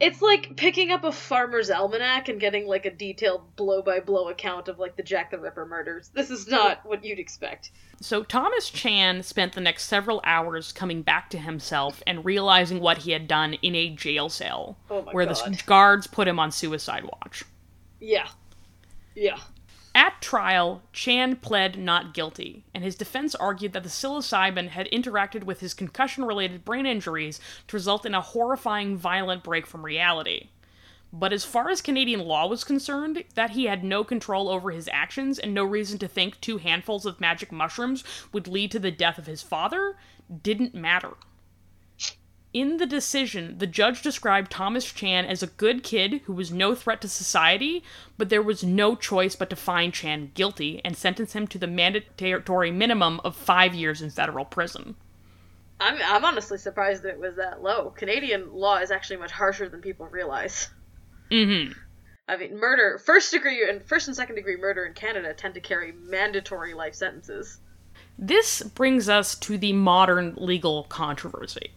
It's like picking up a farmer's almanac and getting like a detailed blow by blow account of like the Jack the Ripper murders. This is not what you'd expect. So Thomas Chan spent the next several hours coming back to himself and realizing what he had done in a jail cell Oh my where God. the guards put him on suicide watch. Yeah. Yeah. At trial, Chan pled not guilty, and his defense argued that the psilocybin had interacted with his concussion related brain injuries to result in a horrifying violent break from reality. But as far as Canadian law was concerned, that he had no control over his actions and no reason to think two handfuls of magic mushrooms would lead to the death of his father didn't matter. In the decision, the judge described Thomas Chan as a good kid who was no threat to society, but there was no choice but to find Chan guilty and sentence him to the mandatory minimum of five years in federal prison. I'm I'm honestly surprised that it was that low. Canadian law is actually much harsher than people realize. Mm-hmm. I mean, murder, first degree and first and second degree murder in Canada tend to carry mandatory life sentences. This brings us to the modern legal controversy.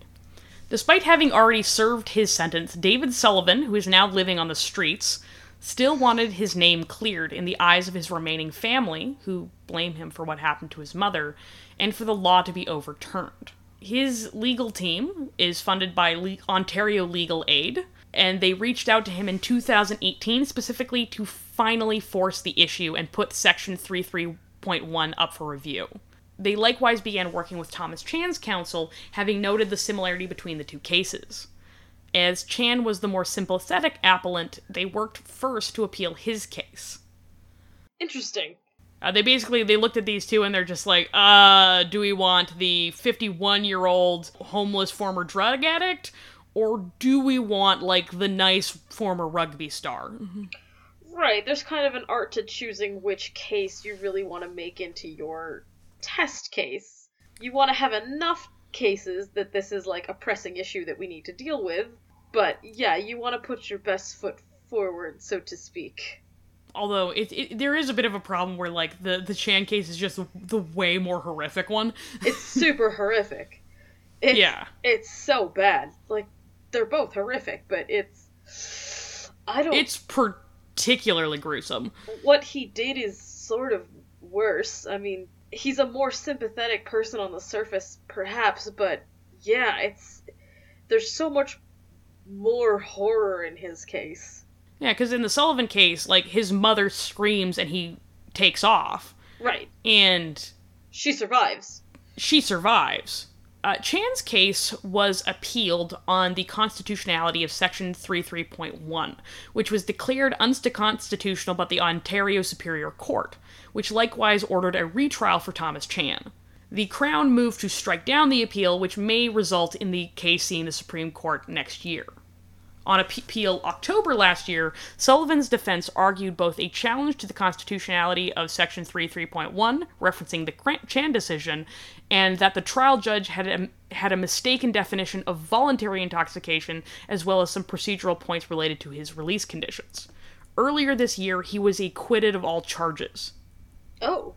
Despite having already served his sentence, David Sullivan, who is now living on the streets, still wanted his name cleared in the eyes of his remaining family, who blame him for what happened to his mother, and for the law to be overturned. His legal team is funded by Le- Ontario Legal Aid, and they reached out to him in 2018 specifically to finally force the issue and put Section 33.1 up for review. They likewise began working with Thomas Chan's counsel, having noted the similarity between the two cases. As Chan was the more sympathetic appellant, they worked first to appeal his case. Interesting. Uh, they basically they looked at these two and they're just like, uh, do we want the 51 year old homeless former drug addict, or do we want like the nice former rugby star? Right, there's kind of an art to choosing which case you really want to make into your test case. You want to have enough cases that this is like a pressing issue that we need to deal with, but yeah, you want to put your best foot forward, so to speak. Although it, it there is a bit of a problem where like the the Chan case is just the way more horrific one. It's super horrific. It's, Yeah. It's so bad. Like, they're both horrific, but it's. I don't. It's particularly gruesome. what he did is sort of worse. I mean, he's a more sympathetic person on the surface, perhaps, but yeah, it's there's so much more horror in his case. Yeah, because in the Sullivan case, like his mother screams and he takes off, Right. and She survives. she survives. Uh, Chan's case was appealed on the constitutionality of Section 33.1, which was declared unconstitutional by the Ontario Superior Court, which likewise ordered a retrial for Thomas Chan. The Crown moved to strike down the appeal, which may result in the case seeing the Supreme Court next year. On appeal October last year, Sullivan's defense argued both a challenge to the constitutionality of Section 33.1, referencing the Chan decision, and that the trial judge had a, had a mistaken definition of voluntary intoxication, as well as some procedural points related to his release conditions. Earlier this year, he was acquitted of all charges. Oh.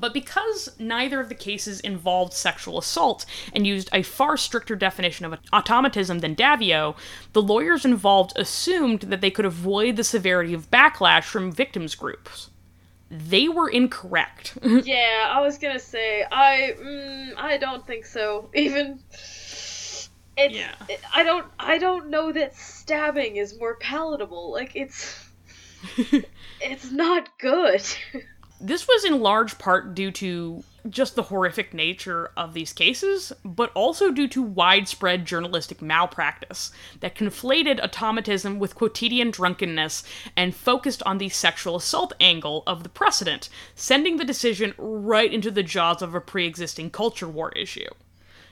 But because neither of the cases involved sexual assault and used a far stricter definition of automatism than Daviault, the lawyers involved assumed that they could avoid the severity of backlash from victims groups. They were incorrect. yeah, I was gonna say I mm, I don't think so. Even it's Yeah. I don't I don't know that stabbing is more palatable. Like it's it's not good. This was in large part due to just the horrific nature of these cases, but also due to widespread journalistic malpractice that conflated automatism with quotidian drunkenness and focused on the sexual assault angle of the precedent, sending the decision right into the jaws of a pre existing culture war issue.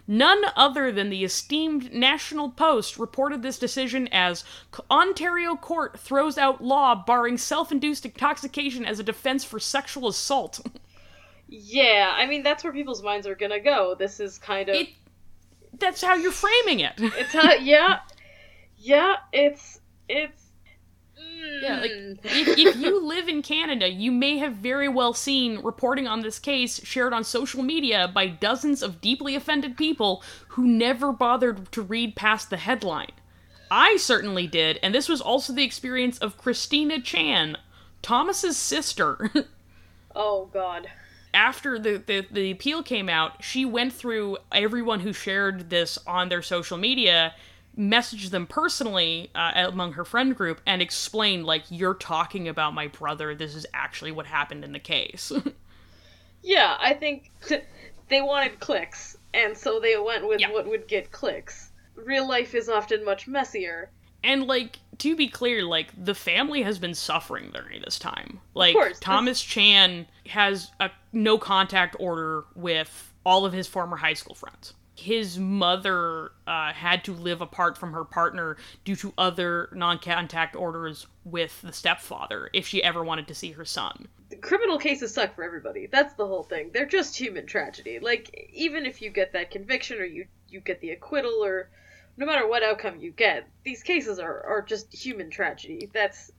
None other than the esteemed National Post reported this decision as Ontario court throws out law barring self induced intoxication as a defense for sexual assault. yeah, I mean, that's where people's minds are gonna go. This is kind of. It, that's how you're framing it. It's how, yeah. Yeah, it's. It's. Yeah, like mm. if, if you live in Canada, you may have very well seen reporting on this case shared on social media by dozens of deeply offended people who never bothered to read past the headline. I certainly did, and this was also the experience of Christina Chan, Thomas's sister. oh, God. After the, the, the appeal came out, she went through everyone who shared this on their social media messaged them personally uh, among her friend group and explained like you're talking about my brother. This is actually what happened in the case. Yeah i think they wanted clicks and so they went with Yeah. what would get clicks. Real life is often much messier. And like to be clear like the family has been suffering during this time. Like course, thomas chan has a no contact order with all of his former high school friends his mother uh, had to live apart from her partner due to other non-contact orders with the stepfather if she ever wanted to see her son. Criminal cases suck for everybody. That's the whole thing. They're just human tragedy. Like even if you get that conviction or you you get the acquittal or no matter what outcome you get these cases are are just human tragedy. That's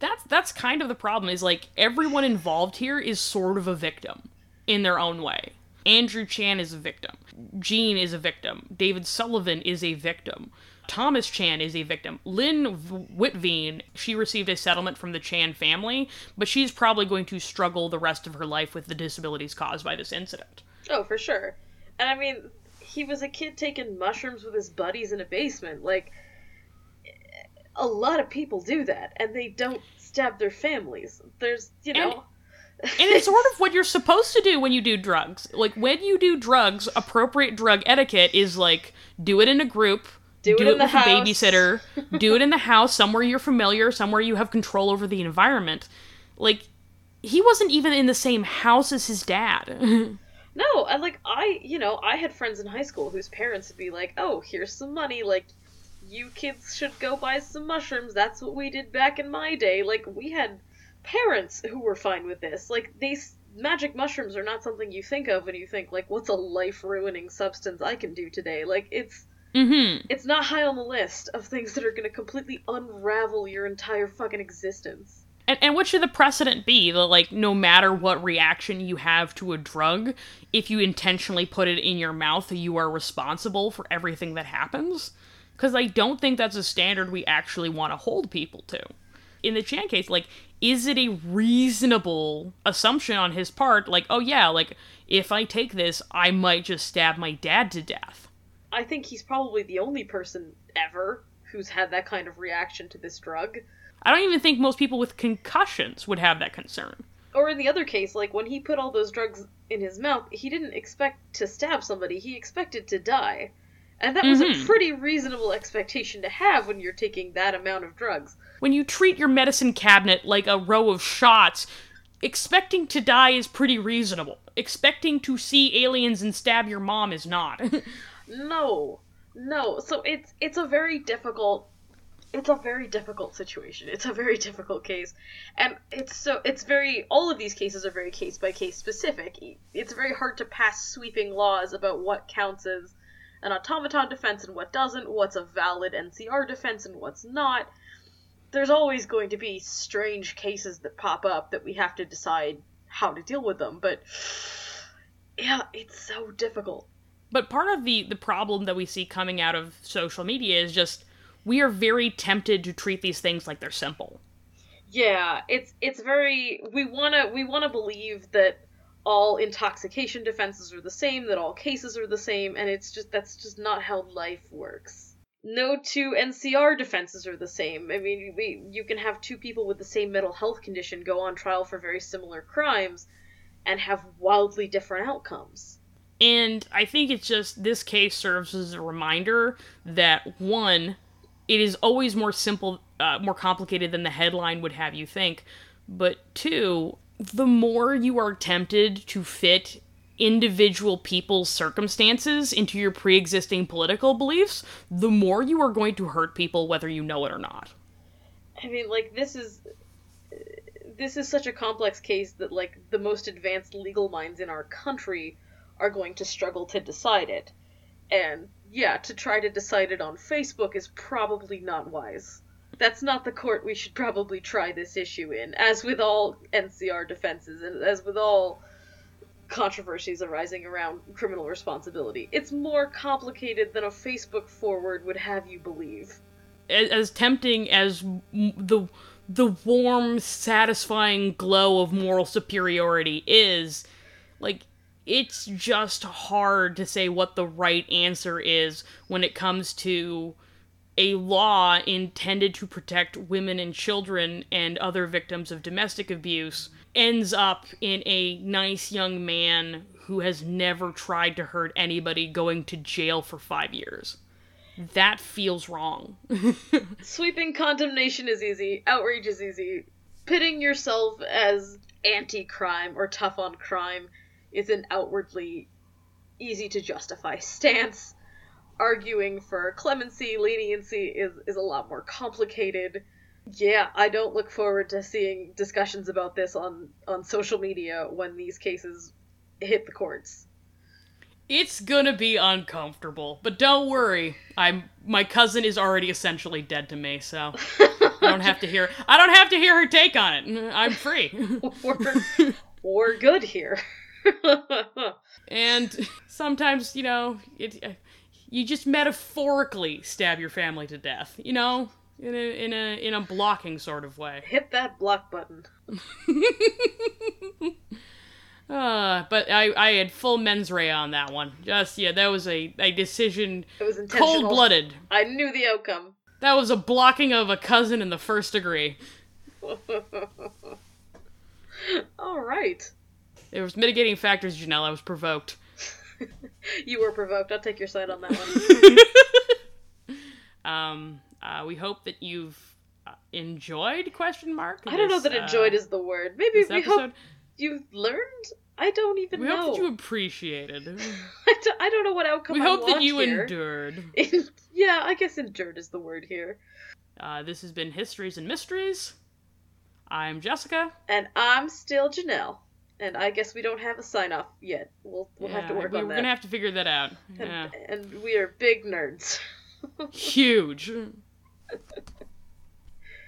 that's that's kind of the problem is like everyone involved here is sort of a victim in their own way andrew chan is a victim. Jean is a victim. David sullivan is a victim. Thomas chan is a victim. Lynn Witteveen she received a settlement from the chan family but she's probably going to struggle the rest of her life with the disabilities caused by this incident. Oh for sure. And i mean he was a kid taking mushrooms with his buddies in a basement. Like a lot of people do that and they don't stab their families. There's you know and it's sort of what you're supposed to do when you do drugs. Like when you do drugs, appropriate drug etiquette is like do it in a group, Do it in the with house. a babysitter, do it in the house, somewhere you're familiar, somewhere you have control over the environment. Like he wasn't even in the same house as his dad. No, and like I, you know, I had friends in high school whose parents would be like, "Oh, here's some money. Like, you kids should go buy some mushrooms. That's what we did back in my day." Like, we had parents who were fine with this. Like, these magic mushrooms are not something you think of when you think like, "What's a life-ruining substance I can do today?" Like, it's mm-hmm. it's not high on the list of things that are going to completely unravel your entire fucking existence. And, and what should the precedent be? That like no matter what reaction you have to a drug, if you intentionally put it in your mouth, you are responsible for everything that happens. Because I don't think that's a standard we actually want to hold people to. In the Chan case, like, is it a reasonable assumption on his part? Like, oh yeah, like if I take this, I might just stab my dad to death. I think he's probably the only person ever who's had that kind of reaction to this drug. I don't even think most people with concussions would have that concern. Or in the other case, like when he put all those drugs in his mouth, he didn't expect to stab somebody, he expected to die. And that was a Mhm. pretty reasonable expectation to have when you're taking that amount of drugs. When you treat your medicine cabinet like a row of shots, expecting to die is pretty reasonable. Expecting to see aliens and stab your mom is not. No. No. So it's it's a very difficult it's a very difficult situation. It's a very difficult case. And it's so it's very all of these cases are very case by case specific. It's very hard to pass sweeping laws about what counts as an automaton defense and what doesn't, what's a valid NCR defense and what's not. There's always going to be strange cases that pop up that we have to decide how to deal with them, but yeah, it's so difficult. But part of the the problem that we see coming out of social media is just we are very tempted to treat these things like they're simple. Yeah, it's it's very we want to we want to believe that all intoxication defenses are the same, that all cases are the same, and it's just that's just not how life works. No two NCR defenses are the same. I mean, we, you can have two people with the same mental health condition go on trial for very similar crimes and have wildly different outcomes. And I think it's just this case serves as a reminder that one, it is always more simple, uh, more complicated than the headline would have you think. But two, the more you are tempted to fit individual people's circumstances into your pre existing political beliefs, the more you are going to hurt people whether you know it or not. I mean, like, this is. This is such a complex case that, like, the most advanced legal minds in our country are going to struggle to decide it. And yeah, to try to decide it on Facebook is probably not wise. That's not the court we should probably try this issue in, as with all NCR defenses and as with all controversies arising around criminal responsibility. It's more complicated than a Facebook forward would have you believe. As tempting as the the warm, satisfying glow of moral superiority is, like it's just hard to say what the right answer is when it comes to a law intended to protect women and children and other victims of domestic abuse ends up in a nice young man who has never tried to hurt anybody going to jail for five years. That feels wrong. Sweeping condemnation is easy, outrage is easy. Pitting yourself as anti crime or tough on crime is an outwardly easy to justify stance. Arguing for clemency, leniency is, is a lot more complicated. Yeah, I don't look forward to seeing discussions about this on, on social media when these cases hit the courts. It's gonna be uncomfortable, but don't worry. I'm my cousin is already essentially dead to me, so I don't have to hear I don't have to hear her take on it. I'm free. we're, we're good here. and sometimes, you know, it, you just metaphorically stab your family to death, you know, in a in a in a blocking sort of way. Hit that block button. uh, but I I had full mens rea on that one. Just yeah, that was a a decision. It was intentional. Cold blooded. I knew the outcome. That was a blocking of a cousin in the first degree. All right. There was mitigating factors, Janelle. I was provoked. you were provoked. I'll take your side on that one. um, uh, we hope that you've uh, enjoyed question mark. I don't know that enjoyed uh, is the word. Maybe we episode. hope you've learned. I don't even we know. We hope that you appreciated. I, don't, I don't know what outcome. We hope that you here. endured. yeah, I guess endured is the word here. Uh, this has been Histories and Mysteries. I'm Jessica. And I'm still Janelle and I guess we don't have a sign off yet. We'll we'll yeah, have to work we, on that. We're gonna have to figure that out. Yeah. And, and we are big nerds. Huge.